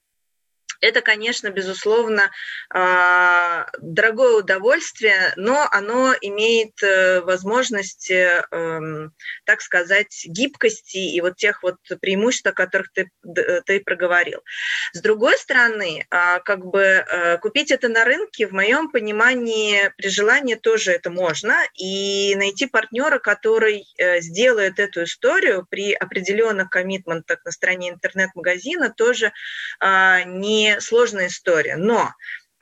это, конечно, безусловно, а, дорогое удовольствие, но оно имеет э, возможность, эм, так сказать, гибкости и вот тех вот преимуществ, о которых ты, э, ты проговорил. С другой стороны, а, как бы э, купить это на рынке, в моем понимании, при желании тоже это можно, и найти партнера, который сделает эту историю при определенных коммитментах на стороне интернет-магазина, тоже а, сложная история. Но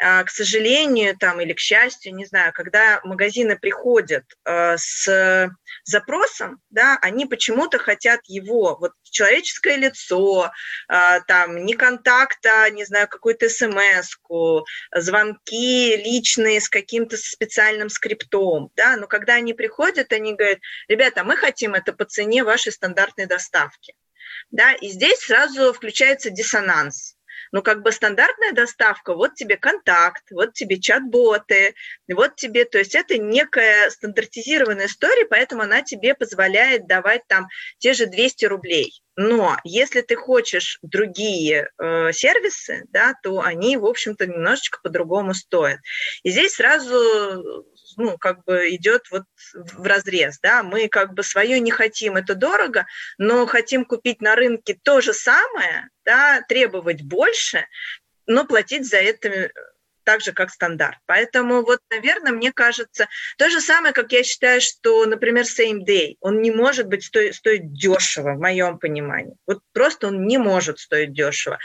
а, к сожалению, там, или к счастью, не знаю, когда магазины приходят э, с запросом, да, они почему-то хотят его, вот человеческое лицо, э, там, не контакта, не знаю, какую-то смс звонки личные с каким-то специальным скриптом, да, но когда они приходят, они говорят, ребята, мы хотим это по цене вашей стандартной доставки, да, и здесь сразу включается диссонанс, ну, как бы стандартная доставка, вот тебе контакт, вот тебе чат-боты, вот тебе, то есть это некая стандартизированная история, поэтому она тебе позволяет давать там те же 200 рублей. Но если ты хочешь другие э, сервисы, да, то они, в общем-то, немножечко по-другому стоят. И здесь сразу ну, как бы идет вот в разрез, да, мы как бы свое не хотим, это дорого, но хотим купить на рынке то же самое, да, требовать больше, но платить за это так же, как стандарт. Поэтому вот, наверное, мне кажется, то же самое, как я считаю, что, например, same day, он не может быть стоить, стоить дешево, в моем понимании. Вот просто он не может стоить дешево.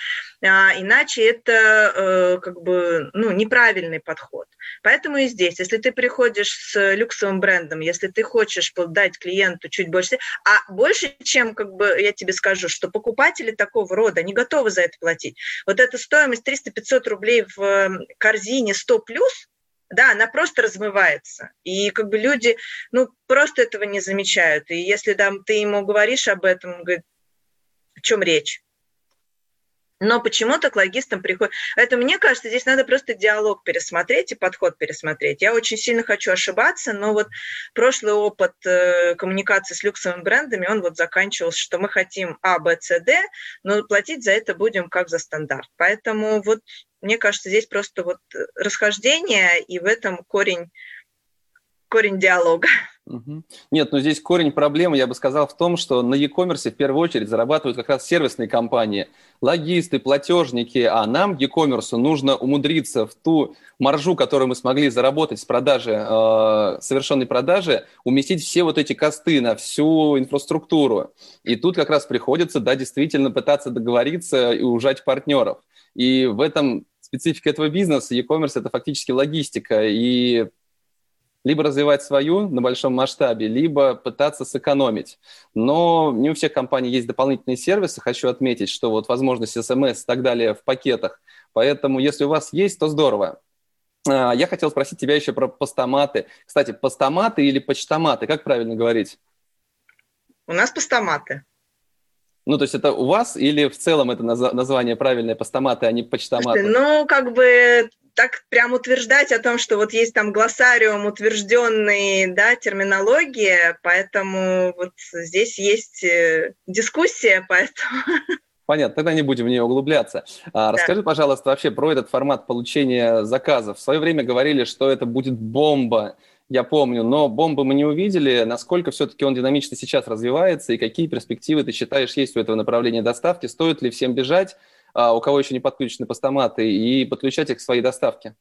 А, иначе это э, как бы ну, неправильный подход. Поэтому и здесь, если ты приходишь с люксовым брендом, если ты хочешь дать клиенту чуть больше, а больше, чем, как бы я тебе скажу, что покупатели такого рода не готовы за это платить. Вот эта стоимость 300-500 рублей в корзине 100 плюс, да, она просто размывается. И как бы люди, ну, просто этого не замечают. И если там ты ему говоришь об этом, он говорит, о чем речь? Но почему-то к логистам приходит. Это мне кажется, здесь надо просто диалог пересмотреть и подход пересмотреть. Я очень сильно хочу ошибаться, но вот прошлый опыт э, коммуникации с люксовыми брендами, он вот заканчивался, что мы хотим А, Б, С, Д, но платить за это будем как за стандарт. Поэтому вот мне кажется, здесь просто вот расхождение, и в этом корень корень диалога. Нет, но здесь корень проблемы, я бы сказал, в том, что на e-commerce в первую очередь зарабатывают как раз сервисные компании, логисты, платежники, а нам, e-commerce, нужно умудриться в ту маржу, которую мы смогли заработать с продажи, э, совершенной продажи, уместить все вот эти косты на всю инфраструктуру. И тут как раз приходится, да, действительно пытаться договориться и ужать партнеров. И в этом специфика этого бизнеса, e-commerce – это фактически логистика, и либо развивать свою на большом масштабе, либо пытаться сэкономить. Но не у всех компаний есть дополнительные сервисы. Хочу отметить, что вот возможность смс и так далее в пакетах. Поэтому, если у вас есть, то здорово. А, я хотел спросить тебя еще про постаматы. Кстати, постаматы или почтоматы, как правильно говорить? У нас постаматы. Ну, то есть это у вас или в целом это название правильное постаматы, а не почтоматы? Ну, как бы так прям утверждать о том, что вот есть там глоссариум утвержденный, да, терминология, поэтому вот здесь есть э, дискуссия, поэтому... Понятно, тогда не будем в нее углубляться. А, да. Расскажи, пожалуйста, вообще про этот формат получения заказов. В свое время говорили, что это будет бомба, я помню, но бомбы мы не увидели. Насколько все-таки он динамично сейчас развивается и какие перспективы ты считаешь есть у этого направления доставки? Стоит ли всем бежать? А, у кого еще не подключены постаматы, и подключать их к своей доставке?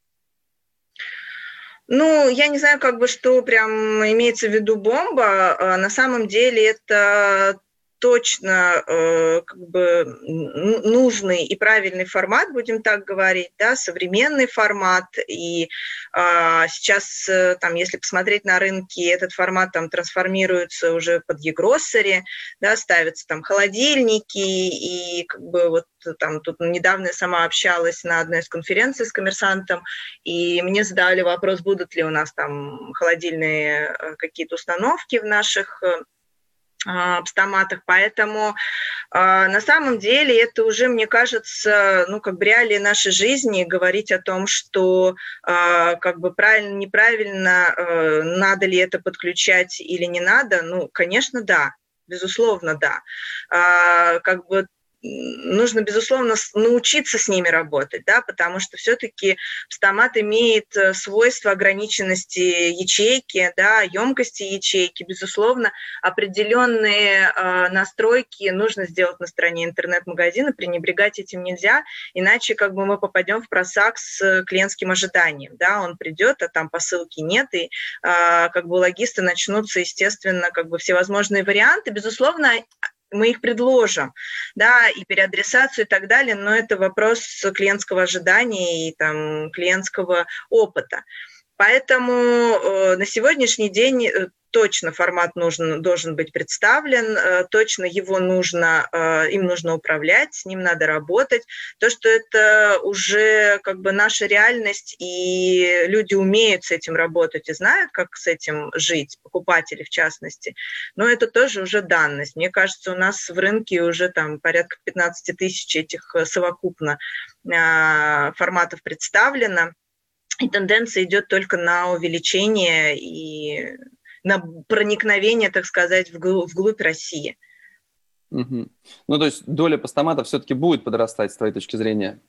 Ну, я не знаю, как бы, что прям имеется в виду бомба. А, на самом деле это точно э, как бы нужный и правильный формат, будем так говорить, да, современный формат. И э, сейчас, э, там, если посмотреть на рынке, этот формат там трансформируется уже под e-grocery, да, ставятся там холодильники, и как бы вот там тут недавно я сама общалась на одной из конференций с коммерсантом, и мне задали вопрос, будут ли у нас там холодильные э, какие-то установки в наших э, стоматах, поэтому а, на самом деле это уже, мне кажется, ну, как бы реалии нашей жизни, говорить о том, что а, как бы правильно, неправильно, а, надо ли это подключать или не надо, ну, конечно, да, безусловно, да. А, как бы нужно, безусловно, научиться с ними работать, да, потому что все-таки стомат имеет э, свойство ограниченности ячейки, да, емкости ячейки, безусловно, определенные э, настройки нужно сделать на стороне интернет-магазина, пренебрегать этим нельзя, иначе как бы мы попадем в просак с клиентским ожиданием, да, он придет, а там посылки нет, и э, как бы логисты начнутся, естественно, как бы всевозможные варианты, безусловно, мы их предложим, да, и переадресацию и так далее, но это вопрос клиентского ожидания и там клиентского опыта. Поэтому э, на сегодняшний день э, точно формат нужен, должен быть представлен, э, точно его нужно, э, им нужно управлять, с ним надо работать. То, что это уже как бы наша реальность, и люди умеют с этим работать и знают, как с этим жить, покупатели в частности, но это тоже уже данность. Мне кажется, у нас в рынке уже там порядка 15 тысяч этих э, совокупно форматов представлено, и тенденция идет только на увеличение и на проникновение, так сказать, вглубь России. Угу. Ну, то есть доля постаматов все-таки будет подрастать, с твоей точки зрения?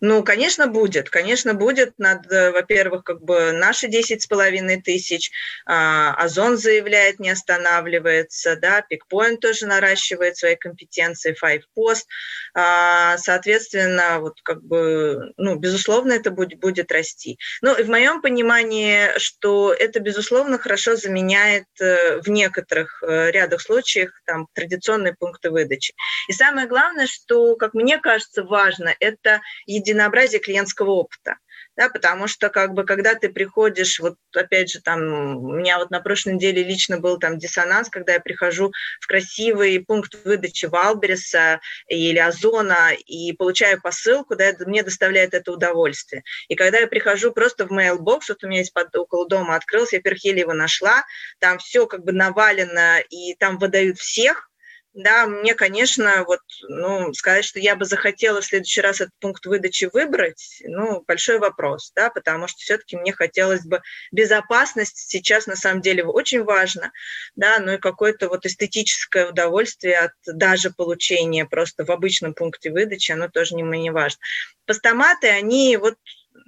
Ну, конечно, будет. Конечно, будет. Надо, во-первых, как бы наши 10 с половиной тысяч. А, Озон заявляет, не останавливается. Да, Пикпоинт тоже наращивает свои компетенции. Five Post. А, соответственно, вот как бы, ну, безусловно, это будет, будет расти. Ну, и в моем понимании, что это, безусловно, хорошо заменяет э, в некоторых э, рядах случаев там традиционные пункты выдачи. И самое главное, что, как мне кажется, важно, это единообразие клиентского опыта. Да, потому что как бы когда ты приходишь, вот опять же там у меня вот на прошлой неделе лично был там диссонанс, когда я прихожу в красивый пункт выдачи Валбереса или Озона и получаю посылку, да, мне доставляет это удовольствие. И когда я прихожу просто в mailbox, вот у меня есть под, около дома открылся, я перхели его нашла, там все как бы навалено, и там выдают всех, да, мне, конечно, вот, ну, сказать, что я бы захотела в следующий раз этот пункт выдачи выбрать, ну, большой вопрос, да, потому что все-таки мне хотелось бы безопасность сейчас на самом деле очень важно, да, ну и какое-то вот эстетическое удовольствие от даже получения просто в обычном пункте выдачи, оно тоже не, не важно. Постаматы, они вот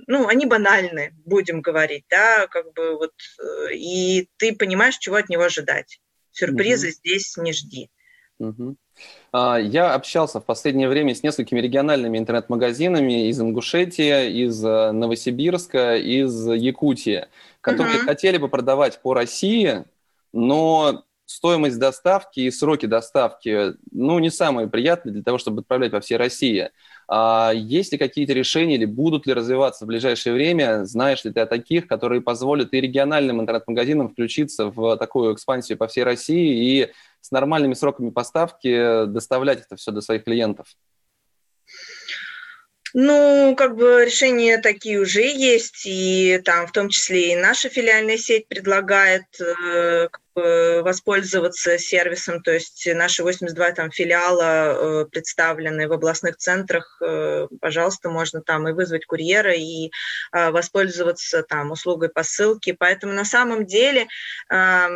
ну, они банальны, будем говорить, да, как бы вот, э, и ты понимаешь, чего от него ожидать. Сюрпризы угу. здесь не жди. Угу. Я общался в последнее время с несколькими региональными интернет-магазинами из Ингушетии, из э, Новосибирска, из Якутии, которые угу. хотели бы продавать по России, но стоимость доставки и сроки доставки, ну, не самые приятные для того, чтобы отправлять во всей России. А есть ли какие-то решения или будут ли развиваться в ближайшее время? Знаешь ли ты о таких, которые позволят и региональным интернет-магазинам включиться в такую экспансию по всей России и с нормальными сроками поставки доставлять это все до своих клиентов? Ну, как бы решения такие уже есть, и там в том числе и наша филиальная сеть предлагает э, как бы, воспользоваться сервисом, то есть наши 82 там филиала э, представлены в областных центрах, э, пожалуйста, можно там и вызвать курьера, и воспользоваться там услугой посылки, поэтому на самом деле, э,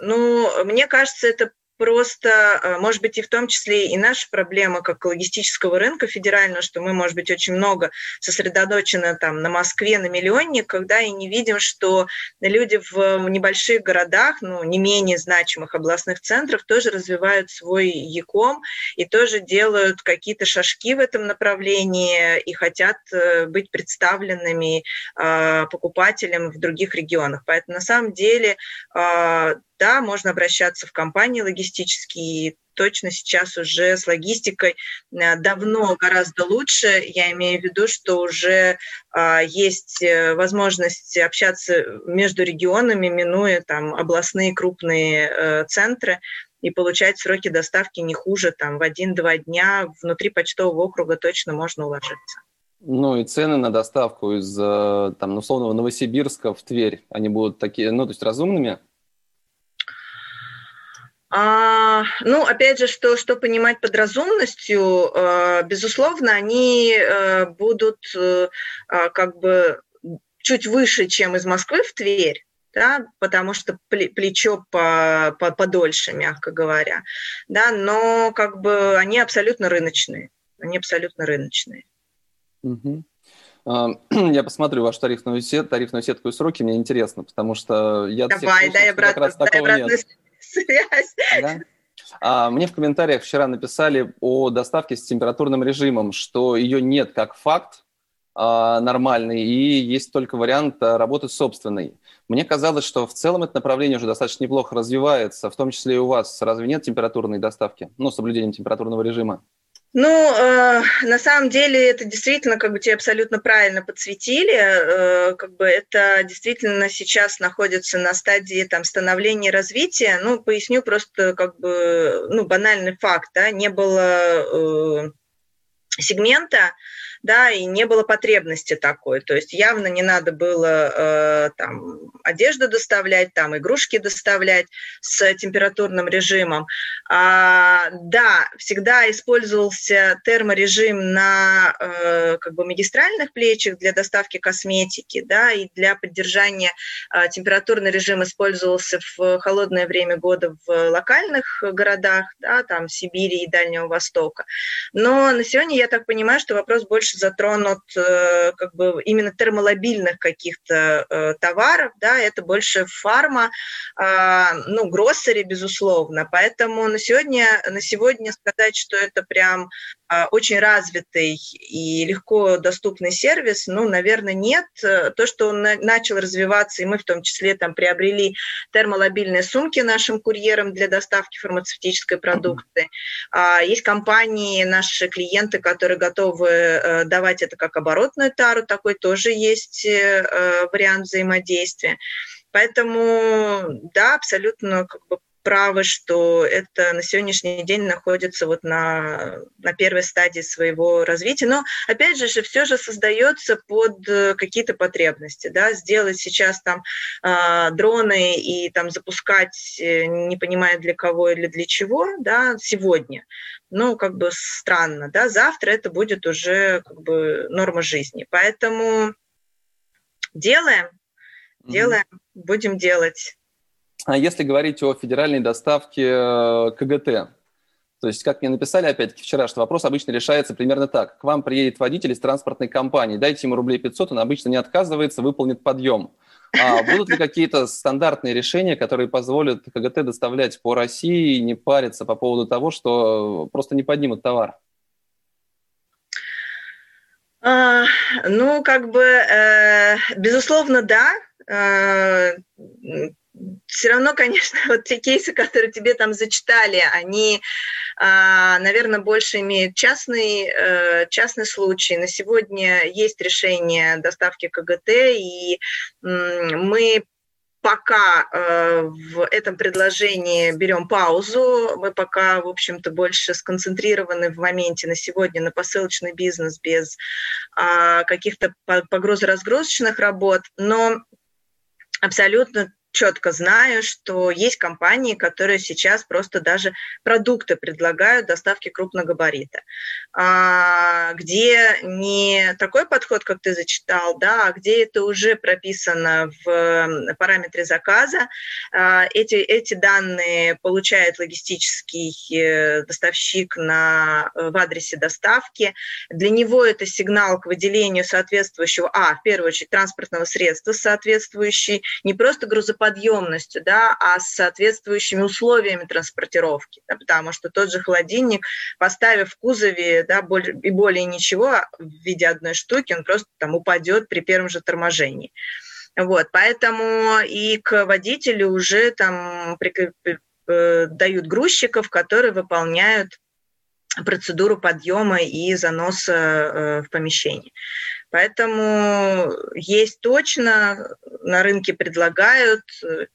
ну, мне кажется, это просто, э, может быть, и в том числе и наша проблема как логистического рынка федерального, что мы, может быть, очень много сосредоточены там на Москве, на миллионник, когда и не видим, что люди в небольших городах, ну, не менее значимых областных центров тоже развивают свой яком и тоже делают какие-то шажки в этом направлении и хотят э, быть представленными э, покупателям в других регионах. Поэтому на самом деле да, можно обращаться в компании логистические, точно сейчас уже с логистикой э, давно гораздо лучше. Я имею в виду, что уже а, есть э, возможность общаться между регионами, минуя там областные крупные а, центры и получать сроки доставки не хуже, там в один-два дня внутри почтового округа точно можно уложиться. Ну и цены на доставку из там, условного Новосибирска в Тверь, они будут такие, ну то есть разумными? А, ну, опять же, что, что понимать под разумностью, э, безусловно, они э, будут э, а, как бы чуть выше, чем из Москвы в Тверь, да, потому что плечо по, по, подольше, мягко говоря, да, но как бы они абсолютно рыночные, они абсолютно рыночные. Угу. Я посмотрю ваш тарифную, сет, тарифную сетку и сроки, мне интересно, потому что я... Давай, дай обратно, дай обратно связь. Да? А, мне в комментариях вчера написали о доставке с температурным режимом, что ее нет как факт а, нормальный, и есть только вариант а, работы собственной. Мне казалось, что в целом это направление уже достаточно неплохо развивается, в том числе и у вас. Разве нет температурной доставки? Ну, соблюдением температурного режима. Ну, э, на самом деле это действительно, как бы тебе абсолютно правильно подсветили, э, как бы это действительно сейчас находится на стадии там становления развития. Ну, поясню просто как бы, ну, банальный факт, да, не было э, сегмента, да, и не было потребности такой. То есть явно не надо было э, там одежду доставлять, там игрушки доставлять с температурным режимом. А, да, всегда использовался терморежим на э, как бы магистральных плечах для доставки косметики, да, и для поддержания э, температурный режим использовался в холодное время года в локальных городах, да, там Сибири и Дальнего Востока. Но на сегодня я так понимаю, что вопрос больше больше затронут э, как бы именно термолобильных каких-то э, товаров, да, это больше фарма, а, ну, гроссери, безусловно. Поэтому на сегодня, на сегодня сказать, что это прям очень развитый и легко доступный сервис, ну, наверное, нет. То, что он начал развиваться, и мы в том числе там приобрели термолобильные сумки нашим курьерам для доставки фармацевтической продукции. А, есть компании, наши клиенты, которые готовы э, давать это как оборотную тару, такой тоже есть э, вариант взаимодействия. Поэтому, да, абсолютно как бы правы, что это на сегодняшний день находится вот на, на первой стадии своего развития. Но, опять же, все же создается под э, какие-то потребности. Да? Сделать сейчас там э, дроны и там запускать, э, не понимая для кого или для чего, да, сегодня. Ну, как бы странно, да, завтра это будет уже как бы норма жизни. Поэтому делаем, делаем, mm-hmm. будем делать. А если говорить о федеральной доставке э, КГТ, То есть, как мне написали опять-таки вчера, что вопрос обычно решается примерно так. К вам приедет водитель из транспортной компании, дайте ему рублей 500, он обычно не отказывается, выполнит подъем. А будут ли какие-то стандартные решения, которые позволят КГТ доставлять по России и не париться по поводу того, что просто не поднимут товар? А, ну, как бы, э, безусловно, да. Э, все равно, конечно, вот те кейсы, которые тебе там зачитали, они, а, наверное, больше имеют частный, э, частный случай. На сегодня есть решение доставки КГТ, и мы пока э, в этом предложении берем паузу, мы пока, в общем-то, больше сконцентрированы в моменте на сегодня на посылочный бизнес без э, каких-то погрузо-разгрузочных работ, но абсолютно четко знаю, что есть компании, которые сейчас просто даже продукты предлагают доставки крупногабарита, а, где не такой подход, как ты зачитал, да, а где это уже прописано в параметре заказа. А, эти, эти данные получает логистический э, доставщик на, в адресе доставки. Для него это сигнал к выделению соответствующего, а, в первую очередь, транспортного средства соответствующий, не просто грузоподъемный, подъемностью, да, а с соответствующими условиями транспортировки, да, потому что тот же холодильник, поставив в кузове да, более, и более ничего в виде одной штуки, он просто там упадет при первом же торможении. Вот, поэтому и к водителю уже там э, дают грузчиков, которые выполняют процедуру подъема и заноса э, в помещение. Поэтому есть точно, на рынке предлагают,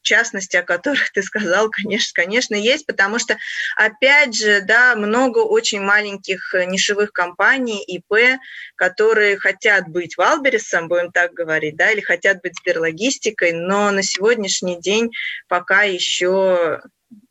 частности, о которых ты сказал, конечно, конечно, есть, потому что, опять же, да, много очень маленьких нишевых компаний, ИП, которые хотят быть Валбересом, будем так говорить, да, или хотят быть Сберлогистикой, но на сегодняшний день пока еще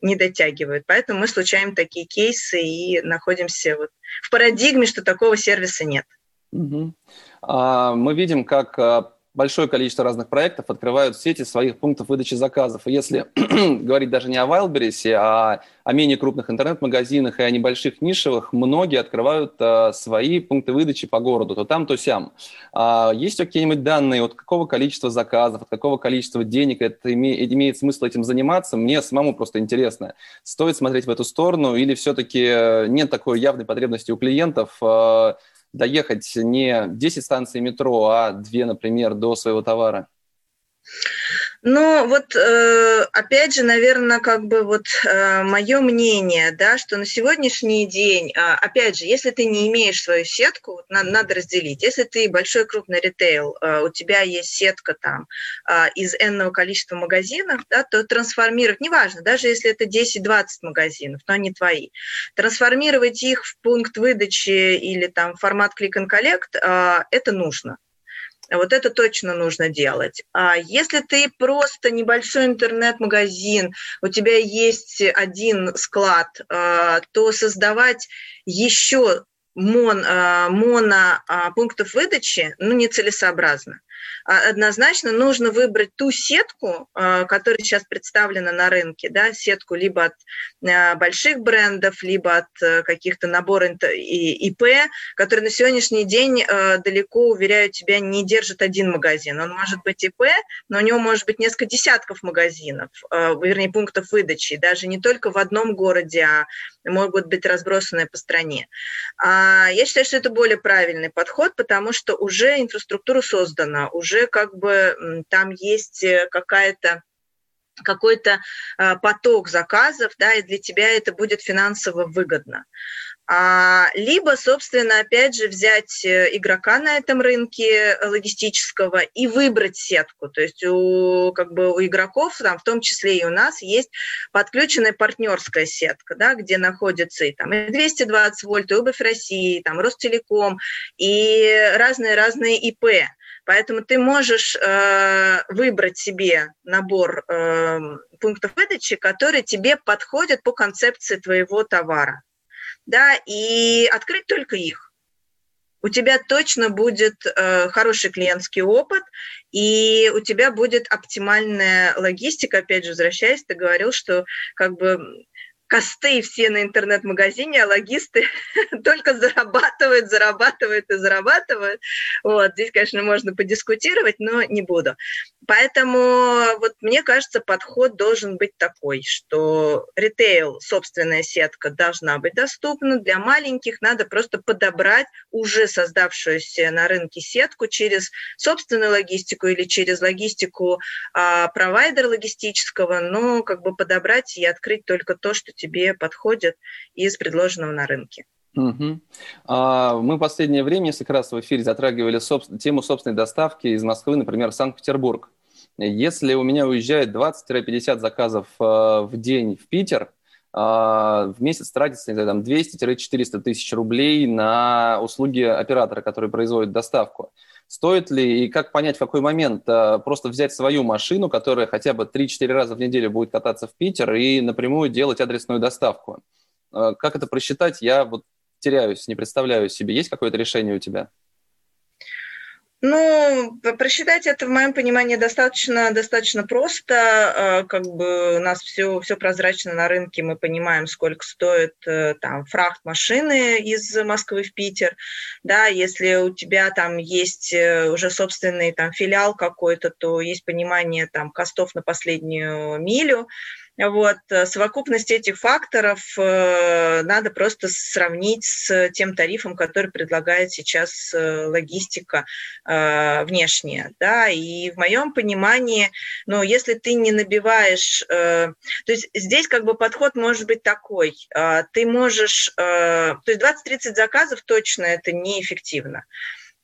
не дотягивают. Поэтому мы случаем такие кейсы и находимся вот в парадигме, что такого сервиса нет. Угу. А, мы видим, как а, большое количество разных проектов открывают сети своих пунктов выдачи заказов. И если говорить даже не о Wildberries, а о менее крупных интернет-магазинах и о небольших нишевых, многие открывают а, свои пункты выдачи по городу, то там, то сям. А, есть какие-нибудь данные, от какого количества заказов, от какого количества денег это име, имеет смысл этим заниматься? Мне самому просто интересно. Стоит смотреть в эту сторону или все-таки э, нет такой явной потребности у клиентов э, доехать не 10 станций метро, а 2, например, до своего товара? Ну, вот э, опять же, наверное, как бы вот э, мое мнение, да, что на сегодняшний день, а, опять же, если ты не имеешь свою сетку, вот надо, надо разделить. Если ты большой крупный ритейл, э, у тебя есть сетка там а, из энного количества магазинов, да, то трансформировать, неважно, даже если это 10-20 магазинов, но они твои, трансформировать их в пункт выдачи или там формат click and collect, это нужно. Вот это точно нужно делать. А если ты просто небольшой интернет-магазин, у тебя есть один склад, а, то создавать еще мон, а, моно а, пунктов выдачи ну, нецелесообразно. А, однозначно нужно выбрать ту сетку, а, которая сейчас представлена на рынке, да, сетку либо от больших брендов, либо от э, каких-то наборов ИП, которые на сегодняшний день э, далеко, уверяю тебя, не держит один магазин. Он может быть ИП, но у него может быть несколько десятков магазинов, э, вернее, пунктов выдачи, даже не только в одном городе, а могут быть разбросаны по стране. Я считаю, что это более правильный подход, потому что уже инфраструктура создана, уже как бы там есть э, какая-то какой-то э, поток заказов, да, и для тебя это будет финансово выгодно. А, либо, собственно, опять же, взять э, игрока на этом рынке логистического и выбрать сетку. То есть у, как бы у игроков, там, в том числе и у нас, есть подключенная партнерская сетка, да, где находятся и, там, и 220 вольт, и УБФ России, и, там, Ростелеком, и разные-разные ИП. Поэтому ты можешь э, выбрать себе набор э, пунктов выдачи, которые тебе подходят по концепции твоего товара да, и открыть только их. У тебя точно будет э, хороший клиентский опыт, и у тебя будет оптимальная логистика. Опять же, возвращаясь, ты говорил, что как бы косты все на интернет-магазине, а логисты только зарабатывают, зарабатывают и зарабатывают. Вот, здесь, конечно, можно подискутировать, но не буду. Поэтому вот мне кажется, подход должен быть такой, что ритейл, собственная сетка должна быть доступна. Для маленьких надо просто подобрать уже создавшуюся на рынке сетку через собственную логистику или через логистику а, провайдера логистического, но как бы подобрать и открыть только то, что тебе подходит из предложенного на рынке. Угу. А, мы в последнее время несколько раз в эфире затрагивали соб... тему собственной доставки из Москвы, например, Санкт-Петербург. Если у меня уезжает 20-50 заказов э, в день в Питер, э, в месяц тратится там, 200-400 тысяч рублей на услуги оператора, который производит доставку. Стоит ли и как понять, в какой момент просто взять свою машину, которая хотя бы 3-4 раза в неделю будет кататься в Питер и напрямую делать адресную доставку? Как это просчитать, я вот теряюсь, не представляю себе. Есть какое-то решение у тебя? Ну, просчитать это, в моем понимании, достаточно, достаточно просто. А, как бы у нас все, все прозрачно на рынке, мы понимаем, сколько стоит э, там фрахт машины из Москвы в Питер. Да, если у тебя там есть э, уже собственный там филиал какой-то, то есть понимание там костов на последнюю милю. Вот, э, совокупность этих факторов э, надо просто сравнить с тем тарифом, который предлагает сейчас э, логистика внешняя. Да? И в моем понимании, ну, если ты не набиваешь... То есть здесь как бы подход может быть такой. Ты можешь... То есть 20-30 заказов точно это неэффективно.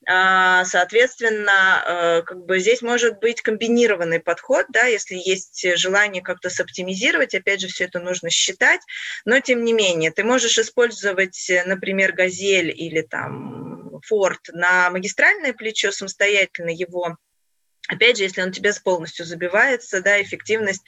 А, соответственно, э, как бы здесь может быть комбинированный подход, да, если есть желание как-то соптимизировать, опять же, все это нужно считать, но тем не менее, ты можешь использовать, например, «Газель» или там «Форд» на магистральное плечо самостоятельно его Опять же, если он тебе полностью забивается, да, эффективность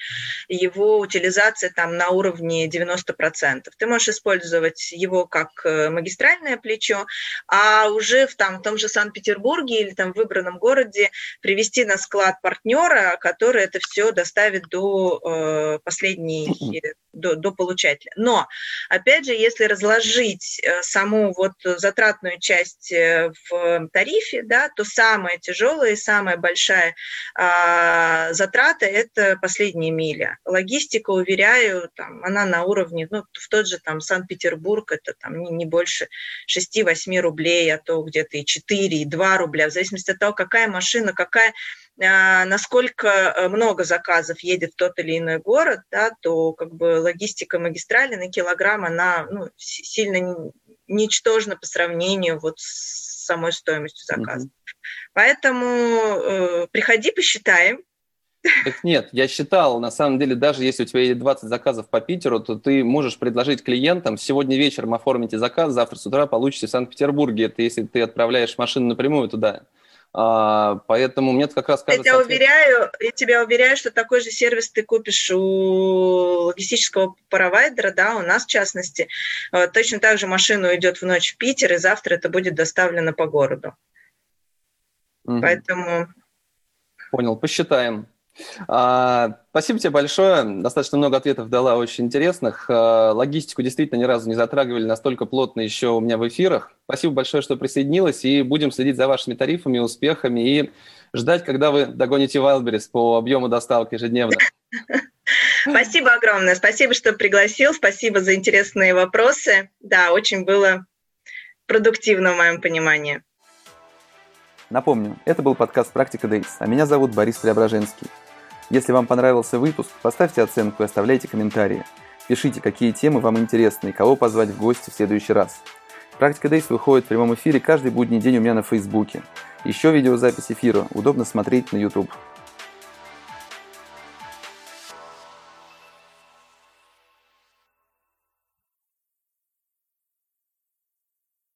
его утилизации там на уровне 90%. Ты можешь использовать его как э, магистральное плечо, а уже в, там, в том же Санкт-Петербурге или там в выбранном городе привести на склад партнера, который это все доставит до э, последней до, до получателя. Но, опять же, если разложить э, саму вот затратную часть э, в тарифе, да, то самая тяжелая и самая большая а, затрата – это последняя миля. Логистика, уверяю, там, она на уровне, ну, в тот же там Санкт-Петербург, это там не, не больше 6-8 рублей, а то где-то и 4, и 2 рубля, в зависимости от того, какая машина, какая насколько э, много заказов едет в тот или иной город, да, то как бы логистика магистрали на килограмм, она ну, сильно ничтожна по сравнению вот с самой стоимостью заказа. Mm-hmm. Поэтому э, приходи, посчитаем. Так нет, я считал, на самом деле, даже если у тебя есть 20 заказов по Питеру, то ты можешь предложить клиентам, сегодня вечером оформите заказ, завтра с утра получите в Санкт-Петербурге, это если ты отправляешь машину напрямую туда. А, поэтому мне как раз кажется... Я тебя, уверяю, я тебя уверяю, что такой же сервис ты купишь у логистического провайдера, да, у нас в частности. А, точно так же машина уйдет в ночь в Питер, и завтра это будет доставлено по городу. Угу. Поэтому... Понял, посчитаем. А, спасибо тебе большое. Достаточно много ответов дала, очень интересных. А, логистику действительно ни разу не затрагивали настолько плотно еще у меня в эфирах. Спасибо большое, что присоединилась, и будем следить за вашими тарифами, успехами и ждать, когда вы догоните Wildberries по объему доставки ежедневно. Спасибо огромное. Спасибо, что пригласил. Спасибо за интересные вопросы. Да, очень было продуктивно в моем понимании. Напомню, это был подкаст «Практика Days», а меня зовут Борис Преображенский. Если вам понравился выпуск, поставьте оценку и оставляйте комментарии. Пишите, какие темы вам интересны и кого позвать в гости в следующий раз. «Практика Days» выходит в прямом эфире каждый будний день у меня на Фейсбуке. Еще видеозапись эфира удобно смотреть на YouTube.